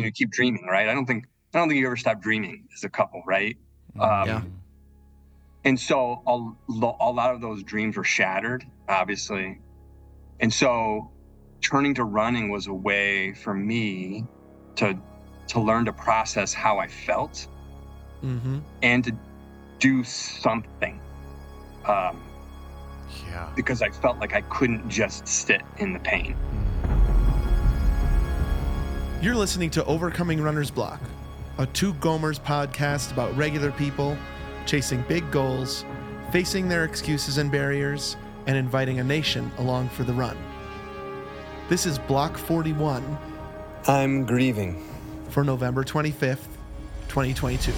you know keep dreaming, right? I don't think I don't think you ever stop dreaming as a couple, right? Um, Yeah. And so a, a lot of those dreams were shattered, obviously. And so turning to running was a way for me to to learn to process how I felt Mm-hmm. and to do something. Um, Yeah. because I felt like I couldn't just sit in the pain. You're listening to Overcoming Runner's Block, a two Gomers podcast about regular people chasing big goals, facing their excuses and barriers, and inviting a nation along for the run. This is Block 41 I'm grieving. for November 25th, 2022.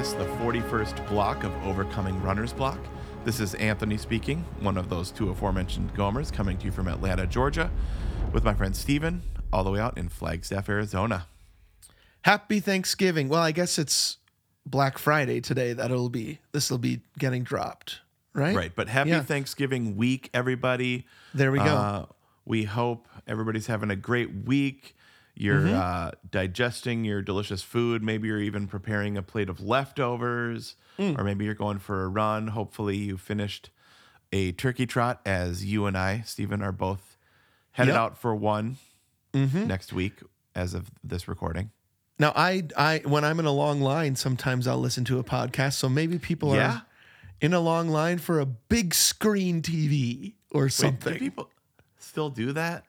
This, the 41st block of Overcoming Runner's Block. This is Anthony speaking, one of those two aforementioned Gomers, coming to you from Atlanta, Georgia, with my friend Steven, all the way out in Flagstaff, Arizona. Happy Thanksgiving. Well, I guess it's Black Friday today that it'll be. This will be getting dropped, right? Right, but happy Yeah. Thanksgiving week, everybody. There we go. Uh, we hope everybody's having a great week. You're Mm-hmm. uh, digesting your delicious food. Maybe you're even preparing a plate of leftovers, Mm. or maybe you're going for a run. Hopefully, you finished a turkey trot as you and I, Stephen, are both headed Yep. out for one Mm-hmm. next week as of this recording. Now, I, I, when I'm in a long line, sometimes I'll listen to a podcast. So maybe people Yeah? are in a long line for a big screen TV or Wait, something. do people still do that?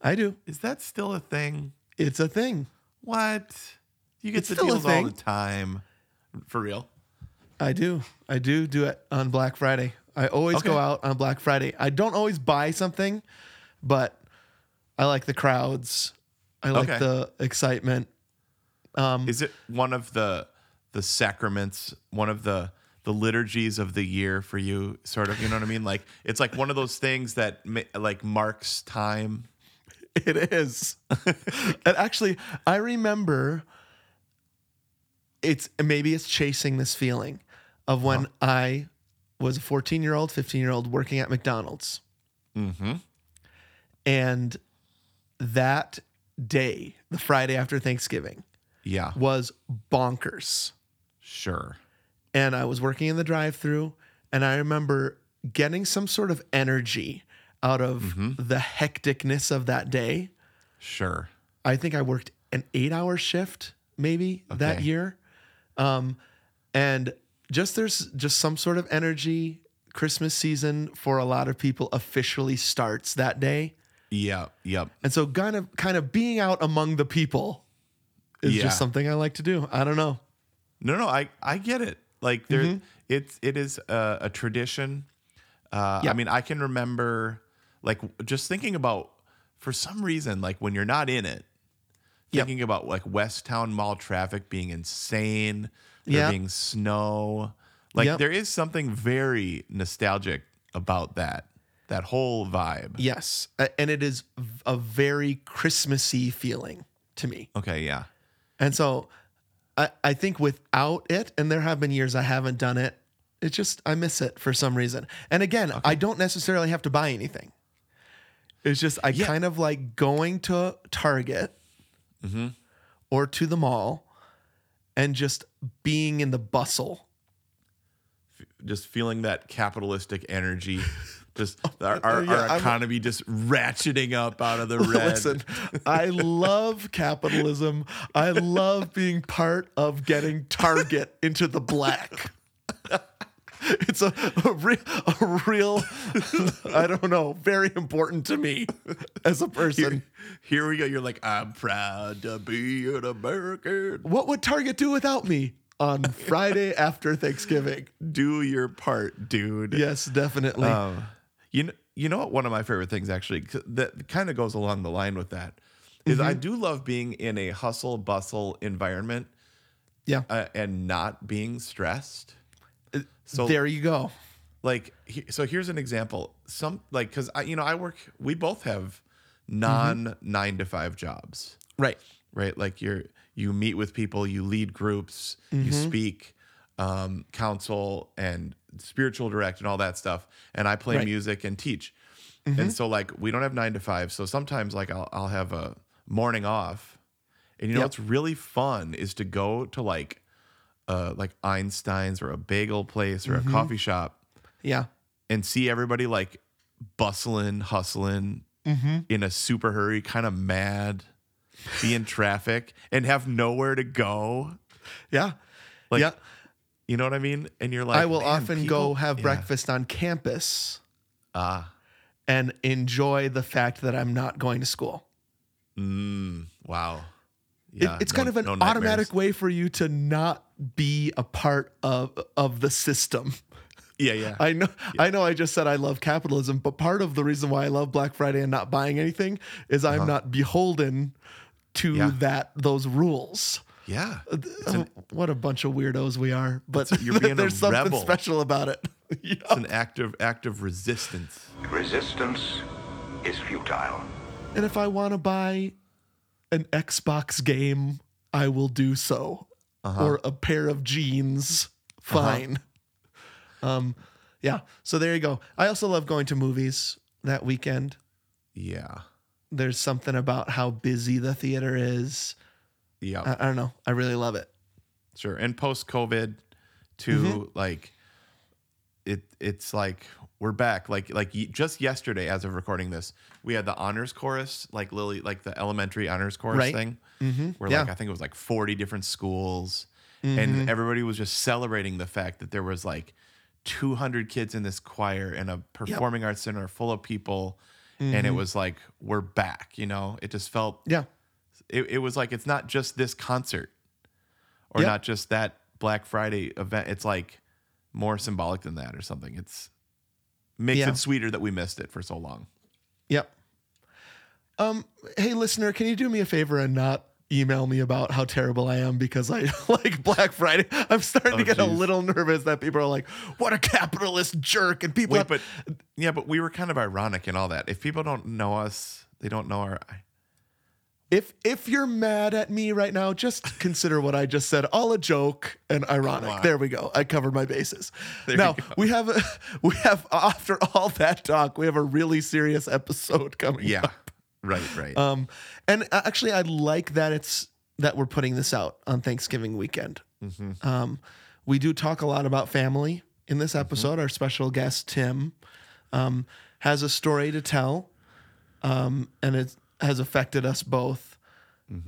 I do. Is that still a thing? It's a thing. What? You get It's the still a deals all thing. the time. For real? I do. I do do it on Black Friday. I always go Okay. out on Black Friday. I don't always buy something, but I like the crowds. I like Okay. the excitement. Um, Is it one of the the sacraments, one of the the liturgies of the year for you? Sort of, you know what I mean? Like it's like one of those things that ma- like marks time. It is. and actually, I remember it's maybe it's chasing this feeling of when I was a 14 year old, 15 year old working at McDonald's. Mm-hmm. And that day, the Friday after Thanksgiving, Yeah, was bonkers. sure. And I was working in the drive through, and I remember getting some sort of energy out of the hecticness of that day. Sure. I think I worked an eight hour shift maybe that year. Um, and just there's just some sort of energy. Christmas season for a lot of people officially starts that day. Yeah. Yep. And so kind of kind of being out among the people is Yeah. just something I like to do. I don't know. No, no, I I get it. Like there, Mm-hmm. it's it is a, a tradition. Uh, Yeah. I mean, I can remember like just thinking about for some reason, like when you're not in it, Yep. thinking about like West Town Mall traffic being insane, there Yep. being snow. Like Yep. there is something very nostalgic about that that whole vibe. Yes. And it is a very Christmassy feeling to me. Okay, yeah. And so I, I think without it, and there have been years I haven't done it, it just, I miss it for some reason. And again, I don't necessarily have to buy anything. It's just, I Yeah. kind of like going to Target mm-hmm. or to the mall and just being in the bustle. Just feeling that capitalistic energy. Just oh, our, our, yeah, our I'm- economy just ratcheting up out of the red. Listen, I love capitalism. I love being part of getting Target into the black. It's a, a, real, a real, I don't know, very important to me as a person. Here we go. You're like, I'm proud to be an American. What would Target do without me on Friday after Thanksgiving? Do your part, dude. Yes, definitely. Um, you know, you know what? One of my favorite things, actually, that kind of goes along the line with that, is I do love being in a hustle bustle environment Yeah. uh, and not being stressed. So there you go. like so here's an example. Some like because i you know i work we both have mm-hmm. non nine to five jobs. Right. right? Like you're you meet with people you lead groups you mm-hmm. speak um, counsel and spiritual direct and all that stuff. And i play Right. music and teach. Mm-hmm. And so like we don't have nine to five. So sometimes like i'll, I'll have a morning off. And you know Yep. what's really fun is to go to like uh like einstein's or a bagel place or a coffee shop Yeah. and see everybody like bustling, hustling in a super hurry, kind of mad, be in traffic and have nowhere to go. Yeah. Like, yeah. you know what I mean? And you're like, I will "Man, often people- go have yeah. breakfast on campus Ah, and enjoy the fact that I'm not going to school. mm, wow. It- Yeah, it's no- kind of an no nightmares. automatic way for you to not be a part of of the system. Yeah, yeah. I know I know I just said I love capitalism, but part of the reason why I love Black Friday and not buying anything is I'm not beholden to Uh-huh. Yeah. that those rules. yeah. Oh, what a bunch of weirdos we are. But you're being a there's something rebel. special about it. Yeah. It's an active act of resistance. Resistance is futile. And if I want to buy an Xbox game, I will do so. Uh-huh. Or a pair of jeans, fine. Um, yeah. So there you go. I also love going to movies that weekend. Yeah. There's something about how busy the theater is. Yeah. I, I don't know. I really love it. Sure. And post COVID too, Mm-hmm. like it it's like we're back. Like like just yesterday, as of recording this, we had the honors chorus, like Lily, like the elementary honors chorus Right. thing. Mm-hmm. Where yeah. like I think it was like 40 different schools. Mm-hmm. And everybody was just celebrating the fact that there was like 200 kids in this choir and a performing arts center full of people. And Mm-hmm. it was like, we're back, you know? It just felt yeah. it, it was like it's not just this concert or Yep. not just that Black Friday event. It's like more symbolic than that or something. It's makes Yeah. it sweeter that we missed it for so long. Yep. Um, hey listener, can you do me a favor and not email me about how terrible I am because I like Black Friday? I'm starting to Oh, get a little nervous that people are like, "What a capitalist jerk!" and people. Wait, have- but yeah, but we were kind of ironic and all that. If people don't know us, they don't know our. If if you're mad at me right now, just consider what I just said. All a joke and ironic. There we go. I covered my bases. There now we have a, we have after all that talk, we have a really serious episode coming. Yeah, up. right, right. Um, and uh, actually, I like that it's that we're putting this out on Thanksgiving weekend. Um, we do talk a lot about family in this episode. Our special guest Tim um, has a story to tell, um, and it has affected us both.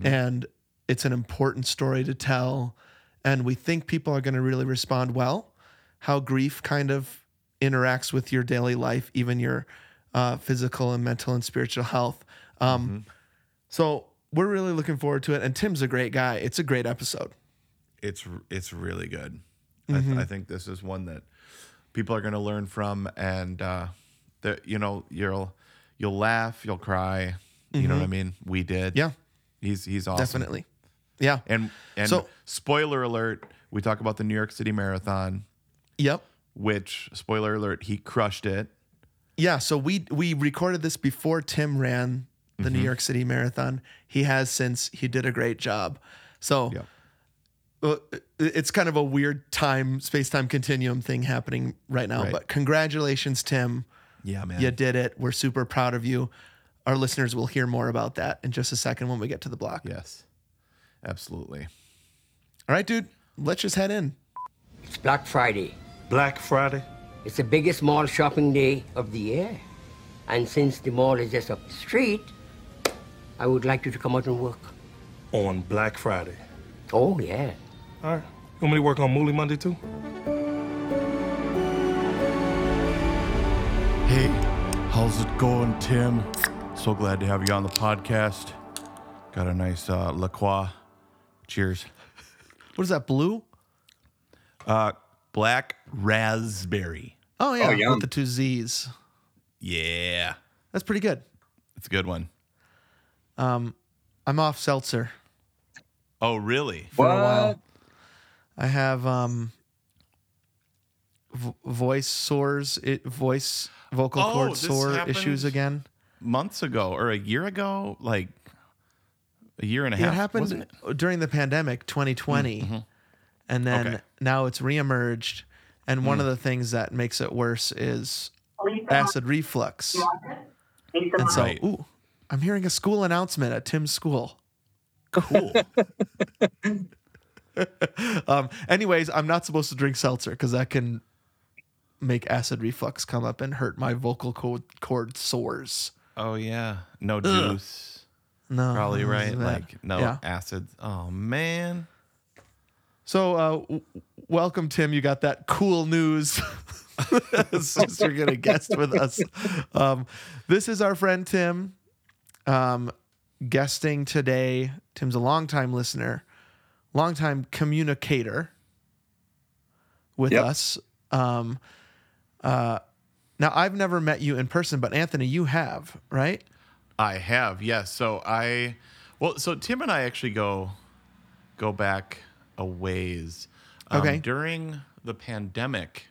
And it's an important story to tell, and we think people are going to really respond well. How grief kind of interacts with your daily life, even your uh, physical and mental and spiritual health. Um, So we're really looking forward to it. And Tim's a great guy. It's a great episode. it's it's really good. Mm-hmm. I, th- I think this is one that people are going to learn from, and uh, that you know you'll you'll laugh, you'll cry. You know what I mean? We did. Mm-hmm. Yeah, he's he's awesome. definitely. Yeah. And and So- spoiler alert, we talk about the New York City Marathon, Yep. which spoiler alert, he crushed it. Yeah. So we we recorded this before Tim ran the Mm-hmm. New York City Marathon. He has since. He did a great job. So Yep. uh, it's kind of a weird time space time continuum thing happening right now. Right. But congratulations, Tim. Yeah, man. You did it. We're super proud of you. Our listeners will hear more about that in just a second when we get to the block. Yes. Absolutely. All right, dude. Let's just head in. It's Black Friday. Black Friday? It's the biggest mall shopping day of the year. And since the mall is just up the street, I would like you to come out and work. On Black Friday. Oh, yeah. All right. You want me to work on Mooly Monday too? Hey, how's it going, Tim? So glad to have you on the podcast. Got a nice uh, La Croix. Cheers. What is that, blue? Uh, black raspberry. Oh, yeah. yum. with the two Z's. Yeah. That's pretty good. It's a good one. Um, I'm off seltzer Oh, really? for a while. I have um vo- voice sores, it, voice vocal Oh, cord this sore issues again. Months ago or a year ago, like a year and a It half. happened wasn't it? during the pandemic 2020. And then Okay. now it's reemerged. And one of the things that makes it worse is acid reflux. And so, Right. ooh, I'm hearing a school announcement at Tim's school. Cool. Um, anyways, I'm not supposed to drink seltzer because that can make acid reflux come up and hurt my vocal cord, cord sores. Oh yeah. No juice. No, Probably right. Like no Yeah. acid. Oh man. So, uh, w- welcome, Tim. You got that cool news. Since you're gonna guest with us, um, this is our friend Tim, um, guesting today. Tim's a longtime listener, longtime communicator with Yep. us. Um, uh, now, I've never met you in person, but Anthony, you have, right? I have, yes. So I, well, so Tim and I actually go, go back a ways. Um, Okay. During the pandemic,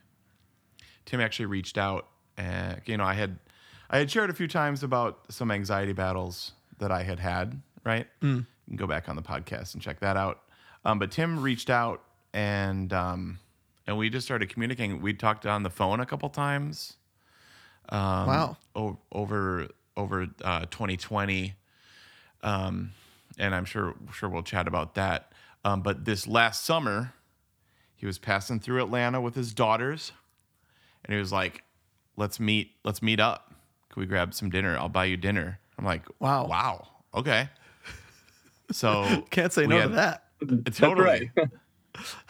Tim actually reached out, and you know, I had, I had shared a few times about some anxiety battles that I had had. Right. You can go back on the podcast and check that out. Um, but Tim reached out and um, and we just started communicating. We talked on the phone a couple times um, Wow. o- over over uh, 2020, um, and I'm sure sure we'll chat about that. Um, but this last summer, he was passing through Atlanta with his daughters, and he was like, "Let's meet. Let's meet up. Can we grab some dinner? I'll buy you dinner." I'm like, Wow. wow, okay." So Can't say no had- to that. Totally.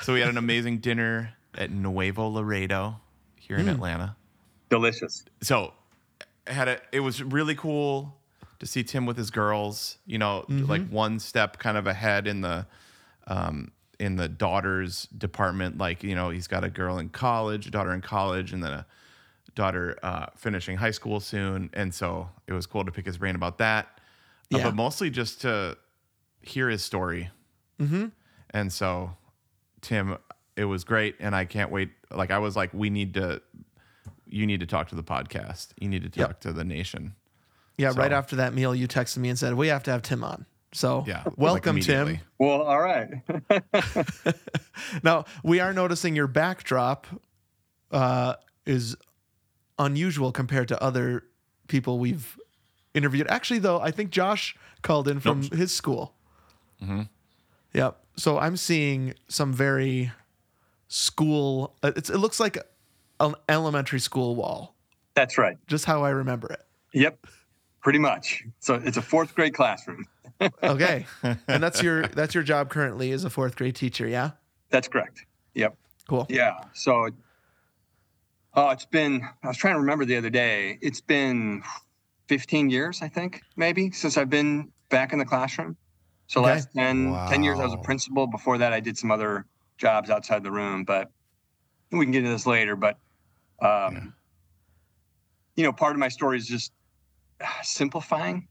so we had an amazing dinner at Nuevo Laredo here Hmm. in Atlanta Delicious. so had a it was really cool to see Tim with his girls, you know, like one step kind of ahead in the um in the daughter's department like, you know, he's got a girl in college, a daughter in college and then a daughter uh finishing high school soon and so it was cool to pick his brain about that. Uh, but mostly just to hear his story. Mm-hmm. And so Tim it was great and I can't wait like I was like we need to you need to talk to the podcast. You need to talk Yep. to the nation. Yeah, right after that meal, you texted me and said we have to have Tim on. So, Yeah. like welcome, Tim. Well, all right. Now we are noticing your backdrop uh, is unusual compared to other people we've interviewed. Actually, though, I think Josh called in from Nope. his school. Yep. So I'm seeing some very school. uh, It's, it looks like an elementary school wall, That's right. just how I remember it. Yep. Pretty much. So it's a fourth grade classroom. Okay, and that's your that's your job currently as a fourth grade teacher. Yeah. That's correct. Yep. Cool. Yeah. So, oh, it's been, I was trying to remember the other day. It's been 15 years, I think, maybe, since I've been back in the classroom. So, Okay. last 10, 10 years, I was a principal. Before that, I did some other jobs outside the room, but we can get into this later. But, um, you know, part of my story is just uh, simplifying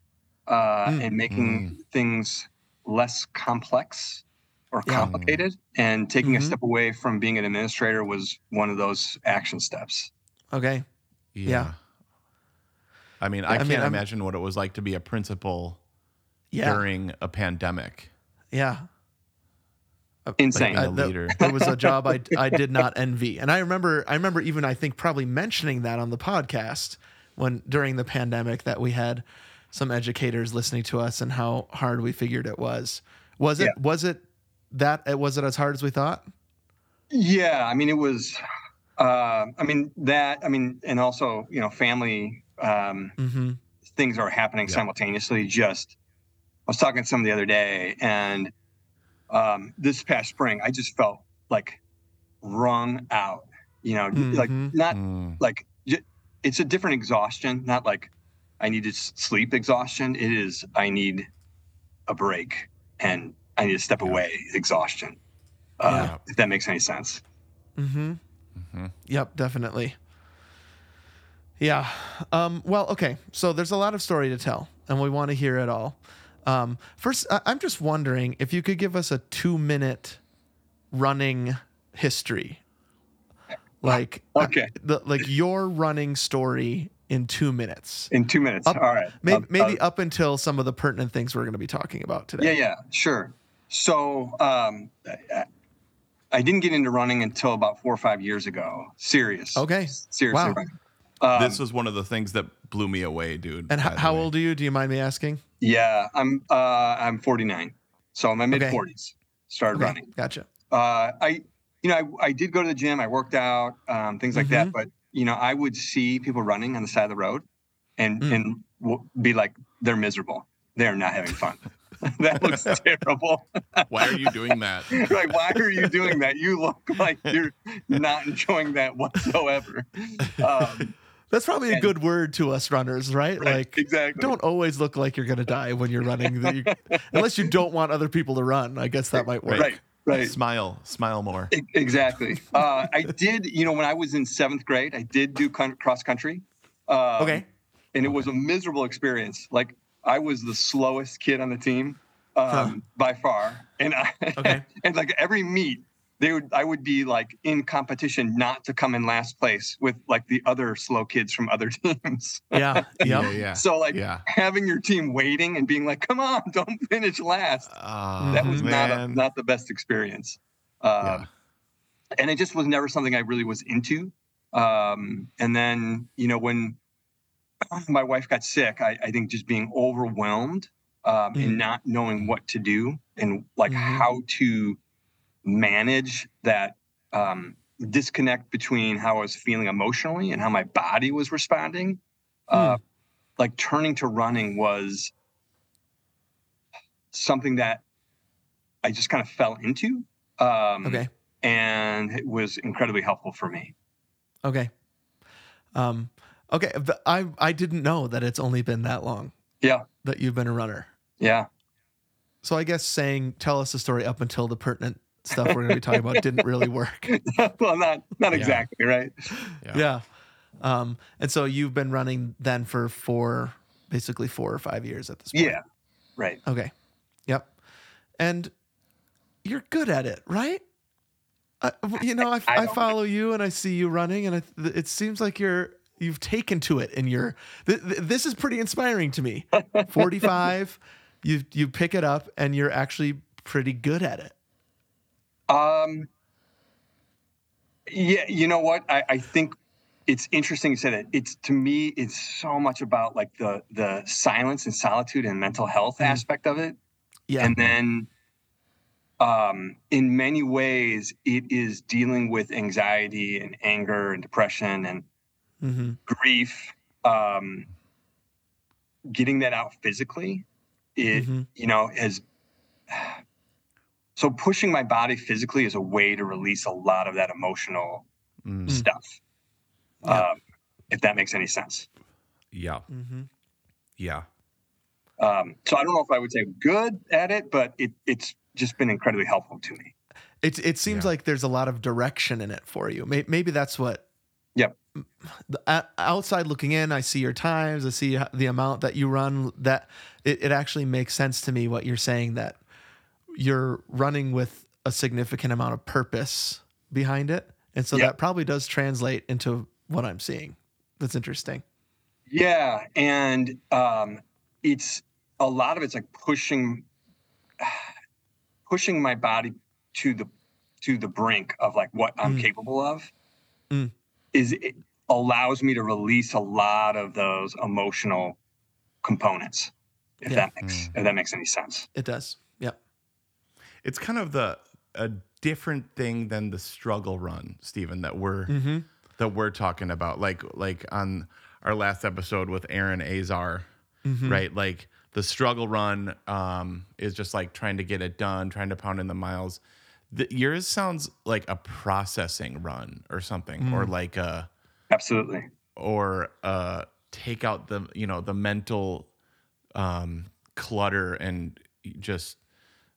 uh, Mm. and making things less complex or Yeah. complicated. And taking Mhm. a step away from being an administrator was one of those action steps. Okay. Yeah. I mean, I, I can't I'm- imagine what it was like to be a principal Yeah. during a pandemic. Yeah. Insane. Being I- a that- leader. it was a job I, I did not envy. And I remember I remember even I think probably mentioning that on the podcast when during the pandemic that we had some educators listening to us and how hard we figured it was. Was it Yeah. was it that it was it as hard as we thought? Yeah, I mean, it was. Uh, I mean that. I mean, and also, you know, family um, Mm-hmm. things are happening Yeah. simultaneously. Just, I was talking to someone the other day, and um, this past spring, I just felt like wrung out. You know, like Mhm. not Mm, like it's a different exhaustion. Not like I need to sleep exhaustion. It is I need a break and I need to step away exhaustion. Uh, Yeah. If that makes any sense. Mm-hmm. mm-hmm. Yep, definitely. Yeah. Um, well, okay. So there's a lot of story to tell, and we want to hear it all. Um, first, I- I'm just wondering if you could give us a two minute running history. Like Okay. the like your running story in two minutes. In two minutes. Up- All right. Maybe, Uh, maybe uh, up until some of the pertinent things we're going to be talking about today. yeah, yeah, sure. So um, I, I didn't get into running until about four or five years ago. Serious. Okay. Seriously. Wow. running. Um, this was one of the things that blew me away, dude. And h- how way. old are you? Do you mind me asking? Yeah, I'm uh, I'm 49, so I'm in my mid 40s. Started Okay, running. Gotcha. Uh, I, you know, I, I did go to the gym. I worked out, um, things like Mm-hmm. that. But you know, I would see people running on the side of the road, and Mm. and w- be like, they're miserable. They're not having fun. that looks terrible. Why are you doing that? like, why are you doing that? You look like you're not enjoying that whatsoever. Um, That's probably a good word to us runners, right? Right, like, exactly. don't always look like you're going to die when you're running. That you- unless you don't want other people to run. I guess that might work. right, right. Smile, smile more. Exactly. Uh, I did, you know, when I was in seventh grade, I did do con- cross country. Um, Okay. And it was a miserable experience. Like I was the slowest kid on the team um, Huh. by far, and I, Okay. and like every meet, they would I would be like in competition not to come in last place with like the other slow kids from other teams. Yeah. Yeah, Yep. yeah. So like yeah. having your team waiting and being like, "Come on, don't finish last." Oh, that was not a, not the best experience. Um, Yeah. and it just was never something I really was into. Um, and then, you know, when my wife got sick, I, I think just being overwhelmed um, Mm. and not knowing what to do and like Mhm. how to manage that um, disconnect between how I was feeling emotionally and how my body was responding. Uh, like turning to running was something that I just kind of fell into. Um, Okay. and it was incredibly helpful for me. Okay. Um, okay. I, I didn't know that it's only been that long Yeah, that you've been a runner. yeah, So I guess saying, tell us the story up until the pertinent stuff we're going to be talking about didn't really work. well, not not Yeah. exactly right. Yeah. Yeah. Um, and so you've been running then for four, basically four or five years at this point. Yeah, right. Okay. Yep. And you're good at it, right? Uh, you know, I, I I follow you and I see you running, and I, it seems like you're you've taken to it, and you're th- th- this is pretty inspiring to me. Forty five, you you pick it up, and you're actually pretty good at it. Um, yeah, you know what? I, I think it's interesting you said it. It's to me, it's so much about like the the silence and solitude and mental health Mhm. aspect of it. Yeah. And then um, in many ways, it is dealing with anxiety and anger and depression and hmm grief. Um, getting that out physically, it Mhm. you know has. So pushing my body physically is a way to release a lot of that emotional Mm, stuff. Yeah. Um, if that makes any sense. yeah. Mm-hmm. Yeah. Um, so I don't know if I would say good at it, but it, it's just been incredibly helpful to me. It it seems Yeah. like there's a lot of direction in it for you. May- Maybe that's what. Yep. The, outside looking in, I see your times. I see the amount that you run. That it, it actually makes sense to me what you're saying. That you're running with a significant amount of purpose behind it, and so Yep. that probably does translate into what I'm seeing. That's interesting. Yeah, and um, it's a lot of it's like pushing, pushing my body to the to the brink of like what I'm Mm. capable of. Mm. Is it allows me to release a lot of those emotional components. If Yeah. that makes if that makes any sense. It does. Yep. It's kind of the a different thing than the struggle run, Stephen, that we're Mm-hmm. that we're talking about. Like like on our last episode with Aaron Azar, Mm-hmm. right? Like the struggle run um, is just like trying to get it done, trying to pound in the miles. The, yours sounds like a processing run or something, or Mm. like a Absolutely. or uh, take out the you know the mental um, clutter and just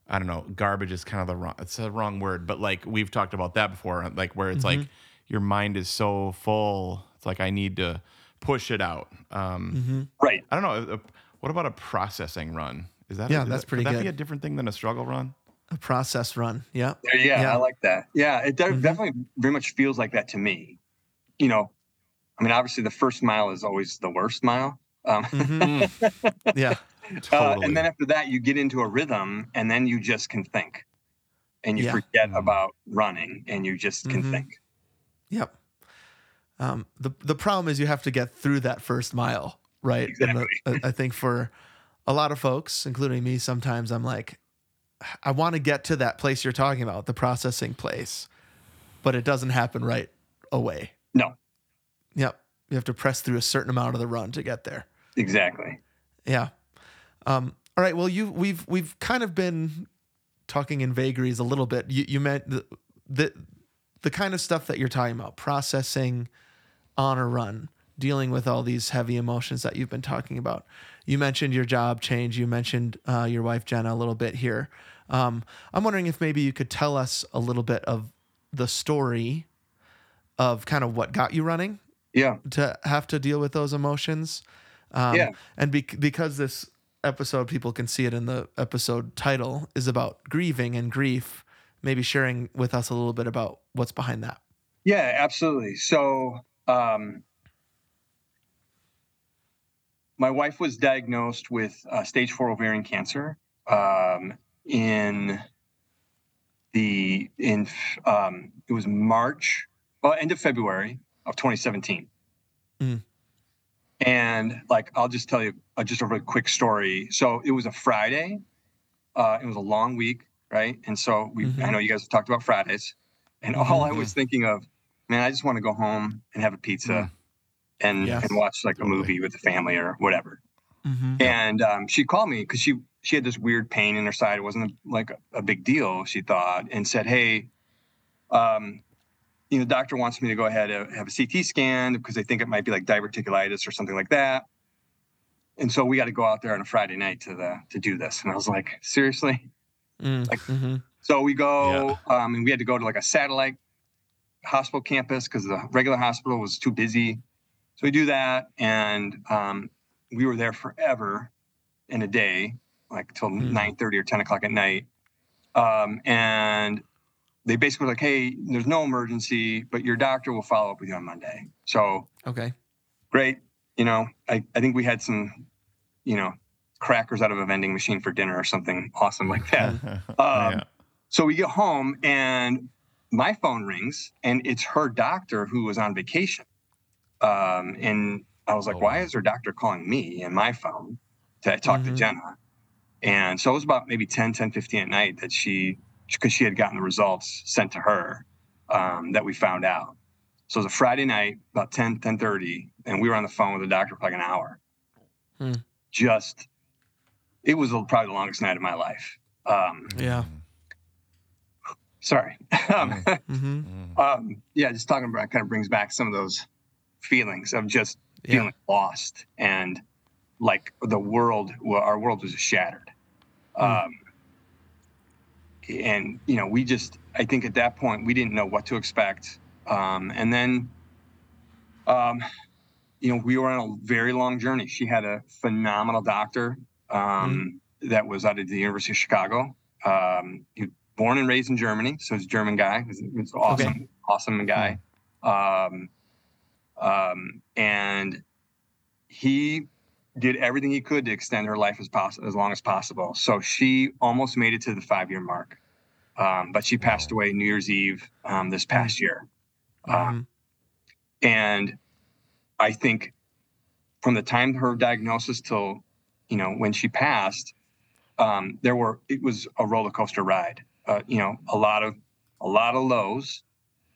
I don't know garbage is kind of the wrong it's a wrong word but like we've talked about that before like where it's Mm-hmm. like your mind is so full it's like I need to push it out um, Mm-hmm. Right. I don't know uh, what about a processing run is that Yeah, is that's that, pretty could that good. be a different thing than a struggle run A process run. Yeah. Yeah, yeah, Yeah. I like that. Yeah, it de- Mhm. definitely very much feels like that to me. You know, I mean, obviously the first mile is always the worst mile. Um, Mhm. Yeah. uh, and then after that, you get into a rhythm, and then you just can think, and you Yeah. forget Mhm. about running, and you just can Mhm. think. Yep. Um, the the problem is you have to get through that first mile, right? And the- I think for a lot of folks, including me, sometimes I'm like, I want to get to that place you're talking about, the processing place, but it doesn't happen right away. No, Yep. You have to press through a certain amount of the run to get there. exactly. Yeah. Um, all right. Well, you we've we've kind of been talking in vagaries a little bit. You you meant the, the the kind of stuff that you're talking about, processing on a run, dealing with all these heavy emotions that you've been talking about. You mentioned your job change. You mentioned uh, your wife Jenna a little bit here. Um, I'm wondering if maybe you could tell us a little bit of the story of kind of what got you running Yeah, to have to deal with those emotions. Um, Yeah. And bec because this episode, people can see it in the episode title, is about grieving and grief, maybe sharing with us a little bit about what's behind that. yeah, absolutely. So, um, my wife was diagnosed with uh, stage four ovarian cancer um, in the in um, it was March, well, end of February of 2017. Mm. And like, I'll just tell you uh, just a really quick story. So it was a Friday. Uh, it was a long week, right? And so we, I Mhm. know you guys have talked about Fridays, and all I was thinking of, man, I just want to go home and have a pizza, and Yes. and watch like a movie with the family or whatever. Mm-hmm. And um, she called me because she she had this weird pain in her side. It wasn't like a, a big deal, she thought, and said, "Hey, um, you know, the doctor wants me to go ahead and have a CT scan because they think it might be like diverticulitis or something like that." And so we got to go out there on a Friday night to the to do this. And I was like, "Seriously?" Like- Mm-hmm. So we go, um, and we had to go to like a satellite hospital campus because the regular hospital was too busy. So we do that, and um, we were there forever in a day, like till Hmm. nine thirty or ten o'clock at night. Um, and they basically were like, "Hey, there's no emergency, but your doctor will follow up with you on Monday." So Okay. great, you know. I, I think we had some, you know, crackers out of a vending machine for dinner or something awesome like that. Um, Yeah. So we get home and my phone rings and it's her doctor who was on vacation. Um, and I was like, Oh, why wow. is her doctor calling me in my phone to talk to Mhm. Jenna? And so it was about maybe 10, 10, 15 at night that she, because she had gotten the results sent to her um, that we found out. So it was a Friday night, about 10, 10 30, and we were on the phone with the doctor for like an hour. Hmm. Just, it was probably the longest night of my life. Um, Yeah. sorry. um, Mm-hmm. Mm. um, yeah, just talking about it kind of brings back some of those feelings of just Yeah. feeling lost and like the world, our world was just shattered. Mm. Um, and you know, we just, I think at that point we didn't know what to expect. Um, and then, um, you know, we were on a very long journey. She had a phenomenal doctor um, that was out of the University of Chicago. Um, he born and raised in Germany, so he's a German guy. He's, he's awesome, awesome guy. Um, um, and he did everything he could to extend her life as possible, as long as possible. So she almost made it to the five year mark, um, but she passed away New Year's Eve um, this past year. Uh, Mhm. and I think from the time her diagnosis till, you know, when she passed, um, there were it was a roller coaster ride. Uh, you know, a lot of a lot of lows,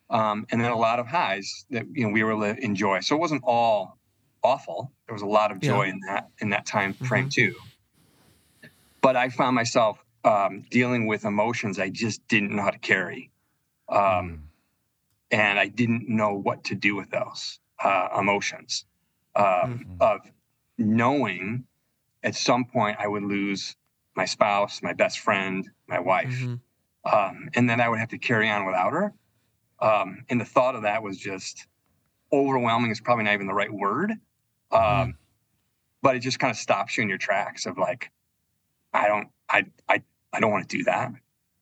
um, and then a lot of highs that you know we were able to enjoy. So it wasn't all awful. There was a lot of joy Yeah. in that in that time frame too. But I found myself um, dealing with emotions I just didn't know how to carry. Um, and I didn't know what to do with those uh, emotions um, Mhm. of knowing at some point I would lose my spouse, my best friend, my wife, Mhm. um, and then I would have to carry on without her. Um, and the thought of that was just overwhelming. Is probably not even the right word, um, but it just kind of stops you in your tracks of like, I don't, I, I, I don't want to do that.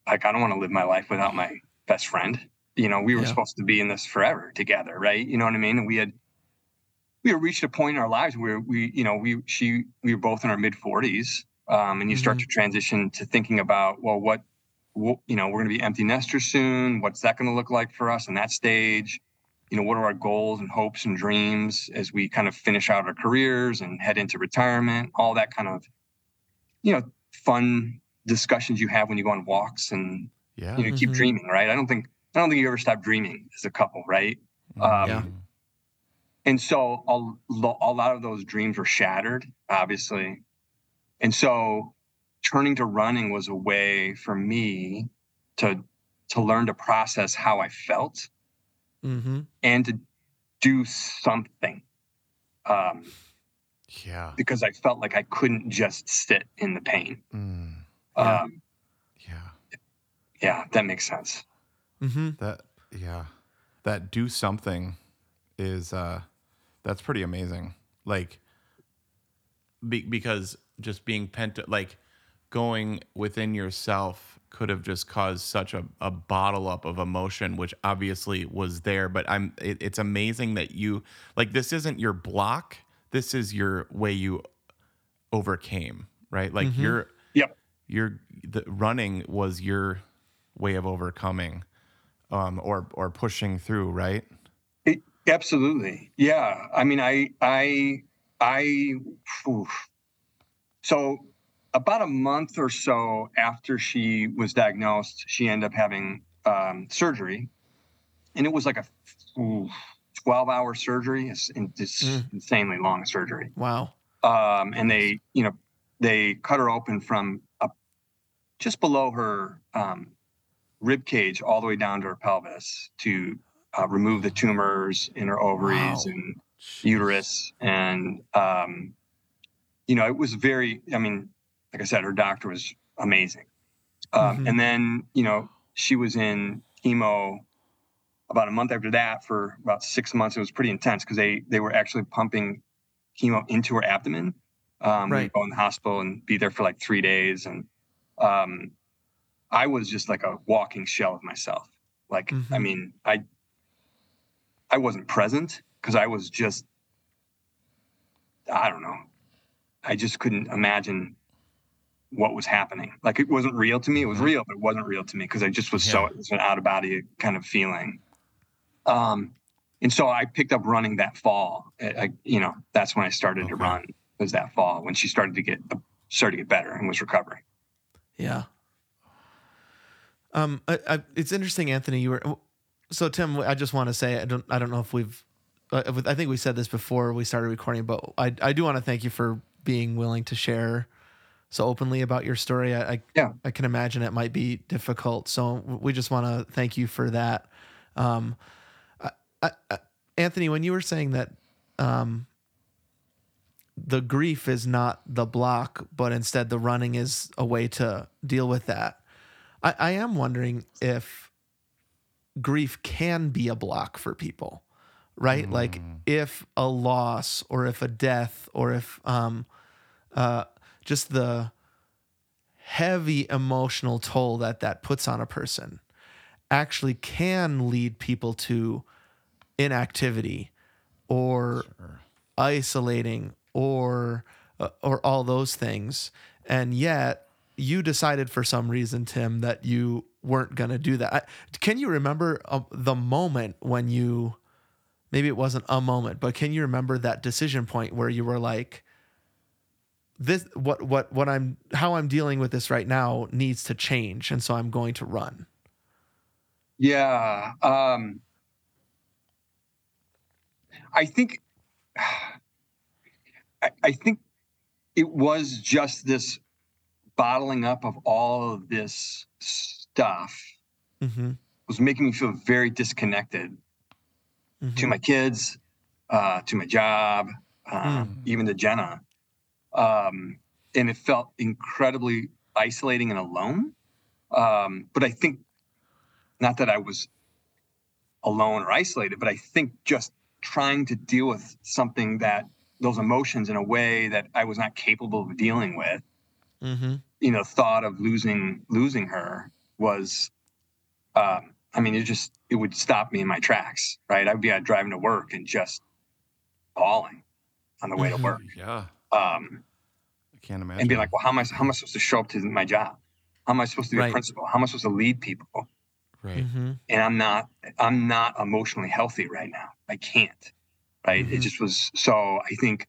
like I don't want to live my life without my best friend. You know, we were Yeah. supposed to be in this forever together, right? You know what I mean? And we had we had reached a point in our lives where we, you know, we she we were both in our mid forties, um, and you start to transition to thinking about, well, what, what you know, we're going to be empty nesters soon. What's that going to look like for us in that stage? You know, what are our goals and hopes and dreams as we kind of finish out our careers and head into retirement? All that kind of, you know, fun discussions you have when you go on walks and Yeah. you know keep Mhm. dreaming, right? I don't think I don't think you ever stop dreaming as a couple, right? Um, Yeah. and so a, a lot of those dreams were shattered obviously and so turning to running was a way for me to to learn to process how i felt Mm-hmm. and to do something um, Yeah. because i felt like i couldn't just sit in the pain Mm, Yeah. um, yeah. yeah that makes sense Mm-hmm. That yeah. That do something is uh that's pretty amazing. Like be, because just being pent like going within yourself could have just caused such a, a bottle up of emotion which obviously was there but i'm it, it's amazing that you like this isn't your block this is your way you overcame right like you're yep your the running was your way of overcoming um or or pushing through right It, absolutely. Yeah. I mean, I, I, I, oof. so about a month or so after she was diagnosed, she ended up having um, surgery. And it was like a oof, 12 hour surgery. It's, it's Mm. insanely long surgery. Wow. Um, and they, you know, they cut her open from up just below her um, rib cage all the way down to her pelvis to uh, remove the tumors in her ovaries Wow. and uterus. And, um, you know, it was very, I mean, like I said, her doctor was amazing. Um, Mhm. And then, you know, she was in chemo about a month after that for about six months. It was pretty intense because they, they were actually pumping chemo into her abdomen. Um, Right. Go in the hospital and be there for like three days. And um, I was just like a walking shell of myself. Like, I Mhm. mean, I, I wasn't present because I was just, I don't know. I just couldn't imagine what was happening. Like it wasn't real to me. It was Mhm. real, but it wasn't real to me because I just was so it was an out of body kind of feeling. Um, and so I picked up running that fall. I, I- you know, that's when I started to run. Was that fall when she started to get started to get better and was recovering. Yeah. Um, I, I, it's interesting, Anthony. You were so Tim. I just want to say I don't. I don't know if we've. Uh, I think we said this before we started recording, but I I do want to thank you for being willing to share so openly about your story. I I, Yeah. I can imagine it might be difficult. So we just want to thank you for that. Um, I, I, Anthony, when you were saying that, um, the grief is not the block, but instead the running is a way to deal with that. I, I am wondering if grief can be a block for people, right? Like if a loss or if a death or if um, uh, just the heavy emotional toll that that puts on a person actually can lead people to inactivity or isolating or uh, or all those things. And yet you decided for some reason tim that you weren't going to do that. I, can you remember uh, the moment when you maybe it wasn't a moment but can you remember that decision point where you were like this what what what i'm how i'm dealing with this right now needs to change and so i'm going to run Yeah. Um, I think, I, I think it was just this bottling up of all of this stuff mm-hmm. was making me feel very disconnected to my kids, uh, to my job, uh, even to Jenna. Um, and it felt incredibly isolating and alone. Um, but I think not that I was alone or isolated, but I think just trying to deal with something that those emotions in a way that I was not capable of dealing with, Mm-hmm. you know, thought of losing losing her was, um, I mean, it just it would stop me in my tracks. Right, I'd be out driving to work and just bawling on the way to Mhm. work, Yeah. Um, I can't imagine. and be like, well, how am I how am I supposed to show up to my job? How am I supposed to be Right. a principal? How am I supposed to lead people? right. Mm-hmm. and I'm not I'm not emotionally healthy right now. I can't. Right? It Mhm. just was so I think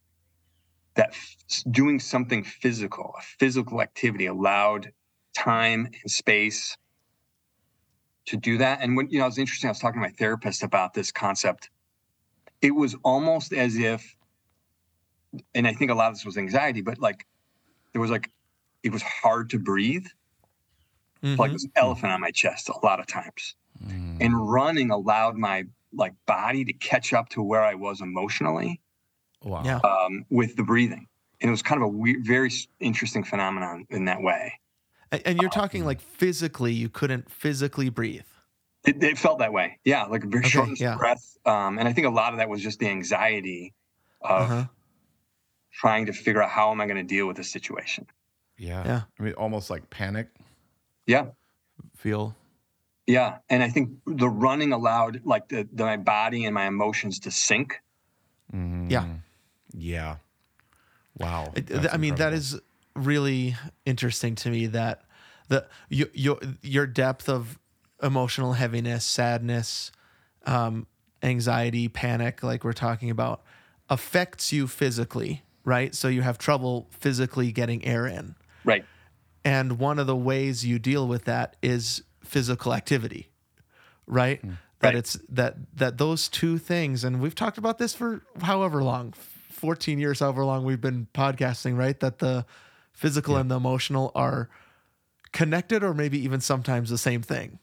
that f- doing something physical, a physical activity allowed time and space to do that. And when you know, it was interesting, I was talking to my therapist about this concept. It was almost as if and I think a lot of this was anxiety, but like there was like it was hard to breathe. Like Mm-hmm. there's an elephant on my chest a lot of times Mm. and running allowed my like body to catch up to where I was emotionally wow. Yeah. um, with the breathing. And it was kind of a weird, very interesting phenomenon in that way. And, and you're talking like physically, you couldn't physically breathe. It, it felt that way, yeah, like a very Okay, shortness yeah. breath. Um, and I think a lot of that was just the anxiety of Uh-huh. Trying to figure out how am I going to deal with this situation. Yeah. Yeah. I mean, almost like panic Yeah, feel. yeah. And I think the running allowed like the, the my body and my emotions to sink. Yeah. Mm. Yeah. Wow. It- That's I mean, that incredible. is really interesting to me that the your your, your depth of emotional heaviness, sadness, um, anxiety, panic, like we're talking about, affects you physically, right? So you have trouble physically getting air in. Right. And one of the ways you deal with that is physical activity, right? That Right. it's that that those two things, and we've talked about this for however long, 14 years, however long we've been podcasting, right? That the physical and the emotional are connected or maybe even sometimes the same thing.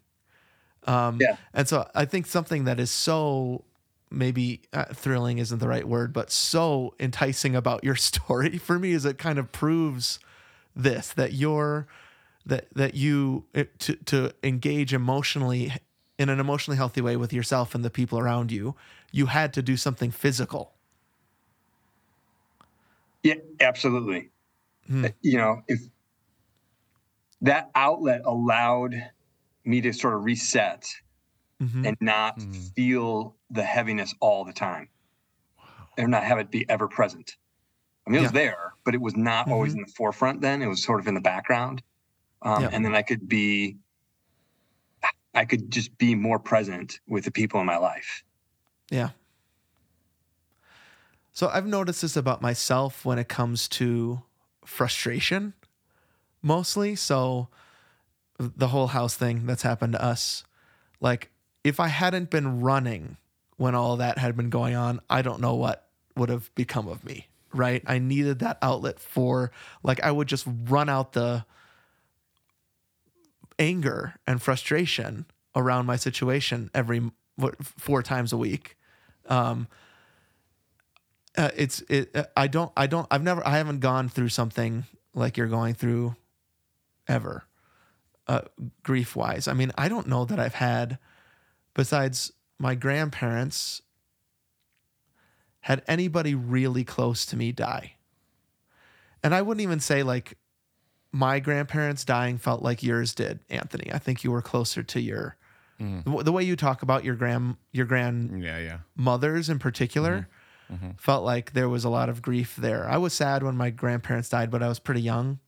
Um, Yeah. And so I think something that is so maybe uh, thrilling isn't the right word, but so enticing about your story for me is it kind of proves this that you're that that you it, to to engage emotionally in an emotionally healthy way with yourself and the people around you, you had to do something physical. Yeah, absolutely. Hmm. Uh, You know, if that outlet allowed me to sort of reset Mhm. and not Hmm. feel the heaviness all the time and not have it be ever present. I mean, it was there, but it was not always in the forefront then. It was sort of in the background. Um, Yeah. And then I could be, I could just be more present with the people in my life. Yeah. So I've noticed this about myself when it comes to frustration, mostly. So the whole house thing that's happened to us, like if I hadn't been running when all that had been going on, I don't know what would have become of me. Right. I needed that outlet for like I would just run out the anger and frustration around my situation every four times a week. Um, uh, it's it. uh, I don't. I don't. I've never. I haven't gone through something like you're going through, ever, uh, grief wise. I mean, I don't know that I've had, besides my grandparents, had anybody really close to me die. And I wouldn't even say like my grandparents dying felt like yours did, Anthony. I think you were closer to your mm. the, the way you talk about your grand your grand Yeah. Yeah. grandmothers in particular mm-hmm. Mm-hmm. felt like there was a lot of grief there. I was sad when my grandparents died, but I was pretty young,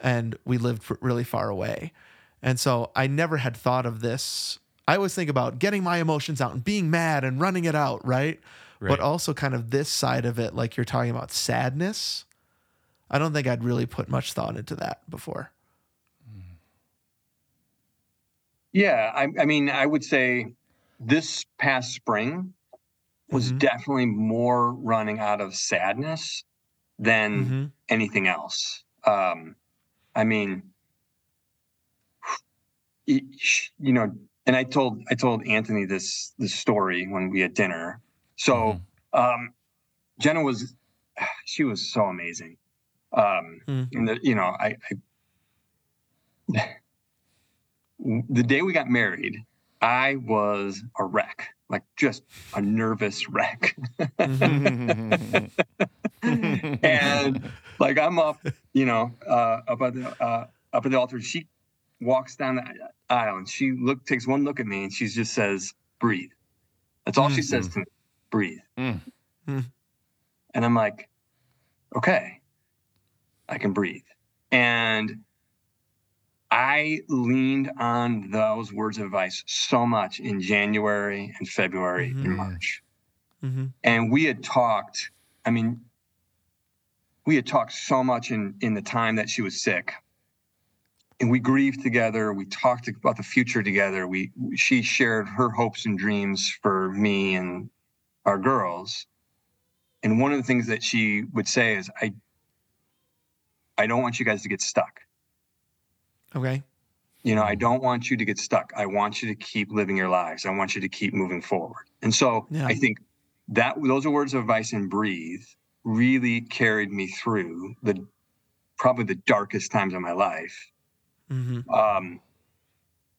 and we lived really far away, and so I never had thought of this. I always think about getting my emotions out and being mad and running it out, right? Right. But also kind of this side of it, like you're talking about sadness. I don't think I'd really put much thought into that before. Yeah, I, I mean, I would say this past spring was Mhm. definitely more running out of sadness than Mhm. anything else. Um, I mean, you know, and I told I told Anthony this this story when we had dinner. So, um, Jenna was she was so amazing. Um, Mm. and the, you know, I, I the day we got married, I was a wreck, like just a nervous wreck. and like I'm up, you know, uh, up at the uh, up at the altar. She walks down the aisle and she look takes one look at me and she just says, "Breathe." That's all she says to me. Breathe. Mm. Mm. And I'm like, okay, I can breathe. And I leaned on those words of advice so much in January and February and Mhm. March. Mm-hmm. And we had talked, I mean, we had talked so much in in the time that she was sick. And we grieved together. We talked about the future together. We she shared her hopes and dreams for me and our girls. And one of the things that she would say is, I I don't want you guys to get stuck. Okay. You know, I don't want you to get stuck. I want you to keep living your lives. I want you to keep moving forward. And so Yeah. I think that those are words of advice and breathe really carried me through the probably the darkest times of my life. Mm-hmm. Um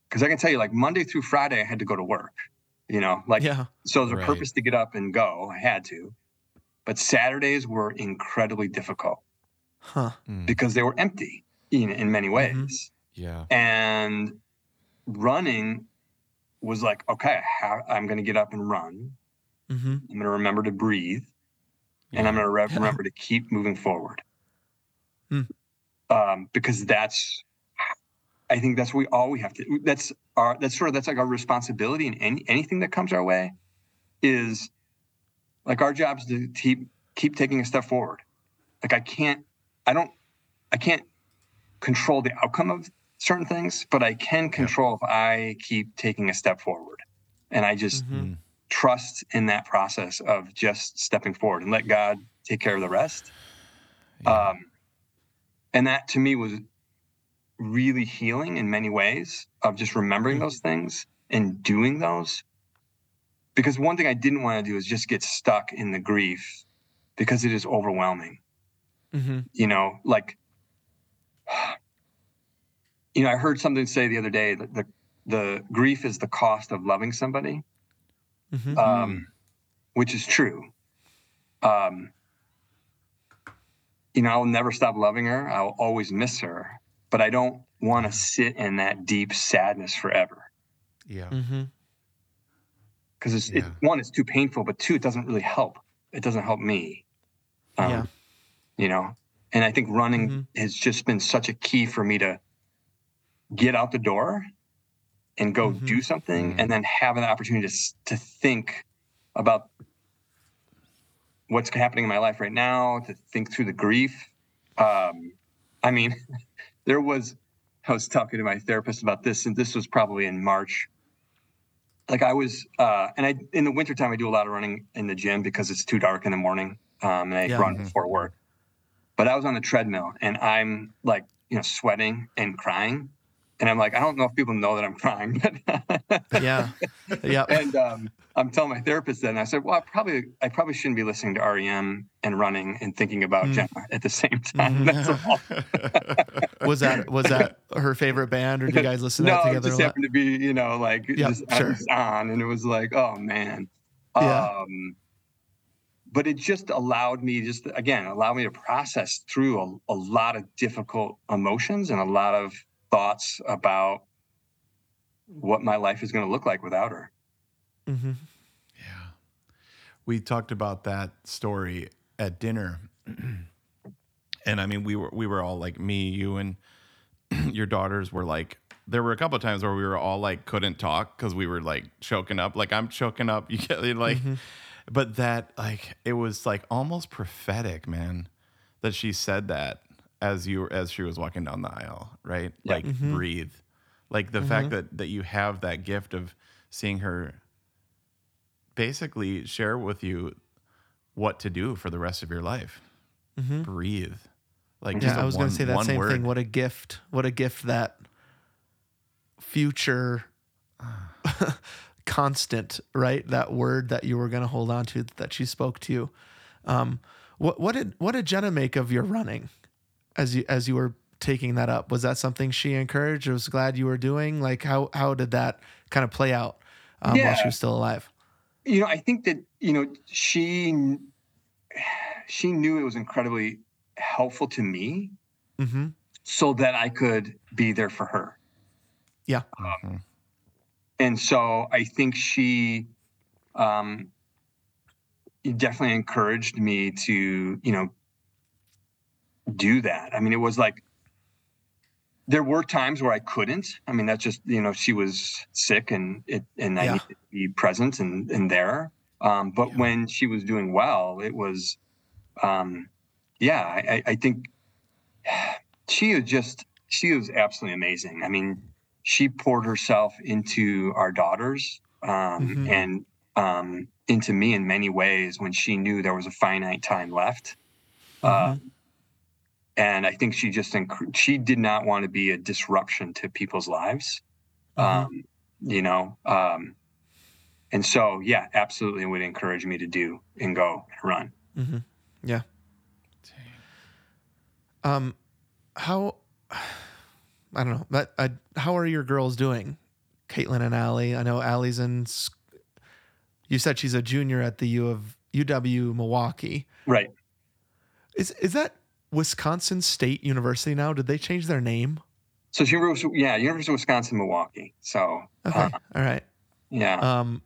because I can tell you, like Monday through Friday, I had to go to work. You know, like Yeah. so there's a Right. purpose to get up and go. I had to. But Saturdays were incredibly difficult Huh. Mm. because they were empty in, in many ways. Mhm. Yeah. And running was like, okay, how, I'm going to get up and run. Mm-hmm. I'm going to remember to breathe, and I'm going to re- remember to keep moving forward. Hmm. Um, because that's, I think that's what we all we have to. That's our. That's sort of that's like our responsibility in any anything that comes our way, is like our job is to keep keep taking a step forward. Like I can't, I don't, I can't control the outcome of certain things, but I can control if I keep taking a step forward. And I just Mhm. trust in that process of just stepping forward and let God take care of the rest. Yeah. Um, and that to me was really healing in many ways of just remembering those things and doing those. Because one thing I didn't want to do is just get stuck in the grief because it is overwhelming. Mm-hmm. you know like you know i heard something say the other day that the the grief is the cost of loving somebody. Mm-hmm. um which is true. Um you know i'll never stop loving her. I'll always miss her but i don't want to sit in that deep sadness forever Yeah. mm-hmm. because it's it, one it's too painful but two it doesn't really help it doesn't help me um, Yeah. you know and i think running Mhm. has just been such a key for me to get out the door and go Mhm. do something Mhm. and then have an opportunity to, to think about what's happening in my life right now to think through the grief um, i mean there was i was talking to my therapist about this and this was probably in march like i was uh, and i in the wintertime i do a lot of running in the gym because it's too dark in the morning um, and i Yeah. run Mhm. before work but i was on the treadmill and i'm like you know sweating and crying and i'm like i don't know if people know that i'm crying but Yeah. Yeah. and um, I'm telling my therapist that, and I said, "Well, I probably, I probably shouldn't be listening to REM and running and thinking about Mm. Jenna at the same time." Mhm. That's all. Was that was that her favorite band, or did you guys listen to no, that it together just a lot? happened to be, you know, like Yeah, just, sure. on, and it was like, oh man. Yeah. Um, but it just allowed me, just again, allowed me to process through a, a lot of difficult emotions and a lot of thoughts about what my life is going to look like without her. Mm-hmm. Yeah. We talked about that story at dinner. and I mean we were we were all like me, you and your daughters were like there were a couple of times where we were all like couldn't talk because we were like choking up. Like I'm choking up. You get like but that like it was like almost prophetic, man, that she said that as you as she was walking down the aisle, right? Yeah. Like mm-hmm. breathe. Like the fact mm-hmm. that that you have that gift of seeing her basically share with you what to do for the rest of your life. Mm-hmm. Breathe. Like Yeah, I was going to say that same word. thing. What a gift! What a gift that future constant, right? That word that you were going to hold on to that she spoke to you. Um, what what did what did Jenna make of your running as you as you were taking that up? Was that something she encouraged? Or was glad you were doing? Like how how did that kind of play out um, while she was still alive? you know i think that you know she she knew it was incredibly helpful to me Mm-hmm. so that i could be there for her Yeah. and so I think she um, definitely encouraged me to, you know, do that. I mean, it was like there were times where I couldn't. I mean, that's just you know she was sick and it and I Yeah. needed to be present and and there. Um, but Yeah. when she was doing well, it was, um, yeah, I, I- think she is just she was absolutely amazing. I mean, she poured herself into our daughters um, Mhm. and um, into me in many ways when she knew there was a finite time left. Uh, and I think she just enc- she did not want to be a disruption to people's lives. Mhm. Um, you know, um, and so yeah, absolutely would encourage me to do and go and run. Mm-hmm. Yeah. Um, how? I don't know. But I, how are your girls doing, Caitlin and Allie? I know Allie's in. You said she's a junior at the U of UW Milwaukee. Right. Is is that Wisconsin State University now? Did they change their name? So she was yeah, University of Wisconsin Milwaukee. So Okay, uh, all right. yeah. Um,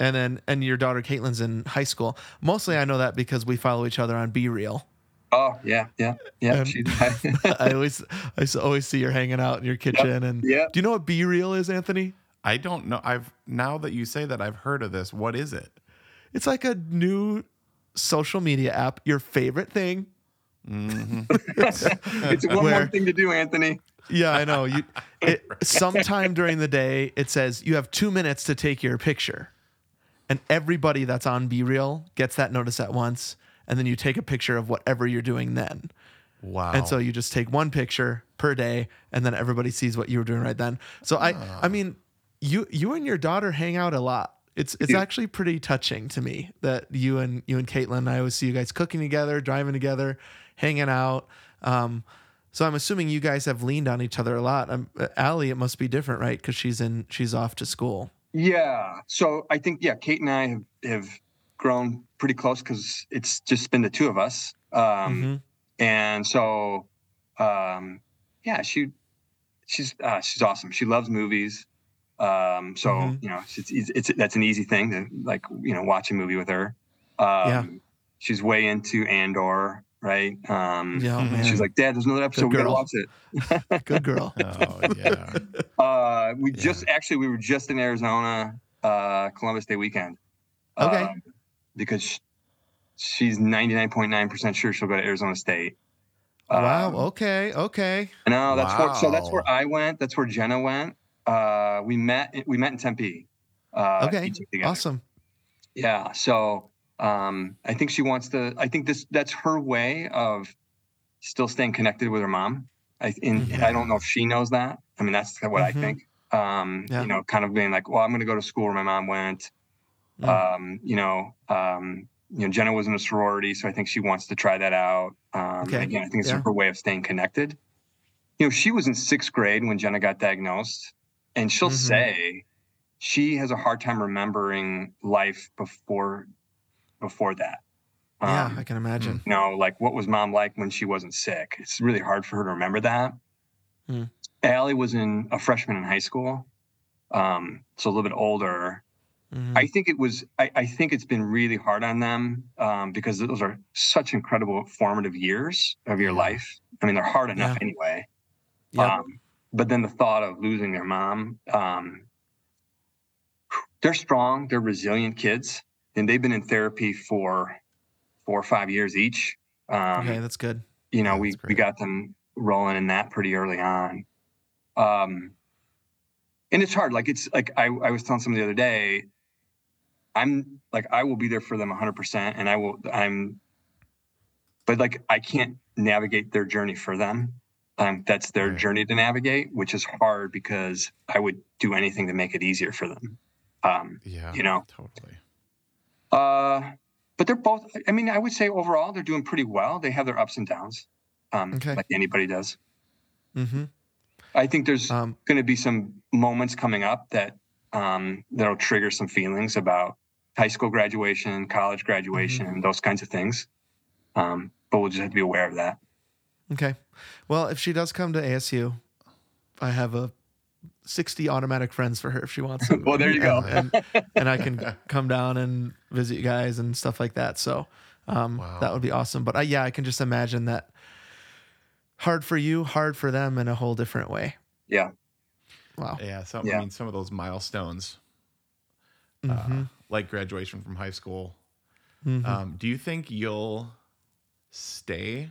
and then and your daughter Caitlin's in high school. Mostly, I know that because we follow each other on BeReal. oh yeah, yeah, yeah. I always I always see her hanging out in your kitchen. And yeah. do you know what BeReal is, Anthony? I don't know. I've now that you say that, I've heard of this. What is it? It's like a new social media app. Your favorite thing. Mm-hmm. it's one Where- more thing to do, Anthony. Yeah, I know. You it, sometime during the day it says you have two minutes to take your picture, and everybody that's on BeReal gets that notice at once, and then you take a picture of whatever you're doing then. Wow. And so you just take one picture per day, and then everybody sees what you were doing right then. So I, I mean, you you and your daughter hang out a lot. It's it's actually pretty touching to me that you and you and Caitlin. I always see you guys cooking together, driving together, hanging out. Um, so I'm assuming you guys have leaned on each other a lot. Um, Allie, it must be different, right? Because she's in she's off to school. Yeah. So I think yeah, Kate and I have, have grown pretty close because it's just been the two of us. Um, Mhm. and so um, yeah, she she's uh, she's awesome. She loves movies. Um, so Mhm. you know, it's, it's it's that's an easy thing to like you know watch a movie with her. Um, Yeah. She's way into Andor, right? Um, Yeah, oh, man. She's like, Dad, there's another episode. We gotta watch it. Good girl. oh yeah. Uh, we Yeah. just actually we were just in Arizona, uh, Columbus Day weekend. Okay. Um, because sh- she's ninety nine point nine percent sure she'll go to Arizona State. wow. Um, Okay. Okay. No, that's where, so that's where I went. That's where Jenna went. Uh, we met. We met in Tempe. Uh, Okay. Awesome. Yeah. So um, I think she wants to. I think this that's her way of still staying connected with her mom. I and Mhm. I don't know if she knows that. I mean, that's what I Mhm. think. Um, Yeah. You know, kind of being like, well, I'm going to go to school where my mom went. Mm. Um, you know, um, you know, Jenna was in a sorority, so I think she wants to try that out. Um, Okay. Again, I think it's Yeah. her way of staying connected. You know, she was in sixth grade when Jenna got diagnosed, and she'll Mhm. say she has a hard time remembering life before before that. Yeah, Um, I can imagine. you know, like what was mom like when she wasn't sick? It's really hard for her to remember that. Hmm. Allie was in a freshman in high school, um, so a little bit older. Mhm. I think it was. I, I think it's been really hard on them um, because those are such incredible formative years of your life. I mean, they're hard enough Yeah. anyway. Yep. Um, but then the thought of losing their mom, um, they're strong, they're resilient kids, and they've been in therapy for four or five years each. Um, okay, that's good. you know, Yeah, we we got them rolling in that pretty early on. Um, and it's hard. Like it's like I, I was telling someone the other day, I'm like I will be there for them 100, percent and I will. I'm, but like I can't navigate their journey for them. Um, that's their Right. journey to navigate, which is hard because I would do anything to make it easier for them. Um, Yeah. You know. Totally. Uh, but they're both. I mean, I would say overall they're doing pretty well. They have their ups and downs, um, Okay. like anybody does. hmm I think there's Um, going to be some moments coming up that um, that'll trigger some feelings about high school graduation, college graduation, Mm-hmm. those kinds of things. Um, but we'll just have to be aware of that. okay. Well, if she does come to ASU, I have a 60 automatic friends for her if she wants to. Well, there you go. And, and I can come down and visit you guys and stuff like that. So um, Wow. that would be awesome. But uh, yeah, I can just imagine that hard for you, hard for them in a whole different way. Yeah. Wow. Yeah, So Yeah. I mean some of those milestones, Mm-hmm. uh, like graduation from high school. Mhm. Um, do you think you'll stay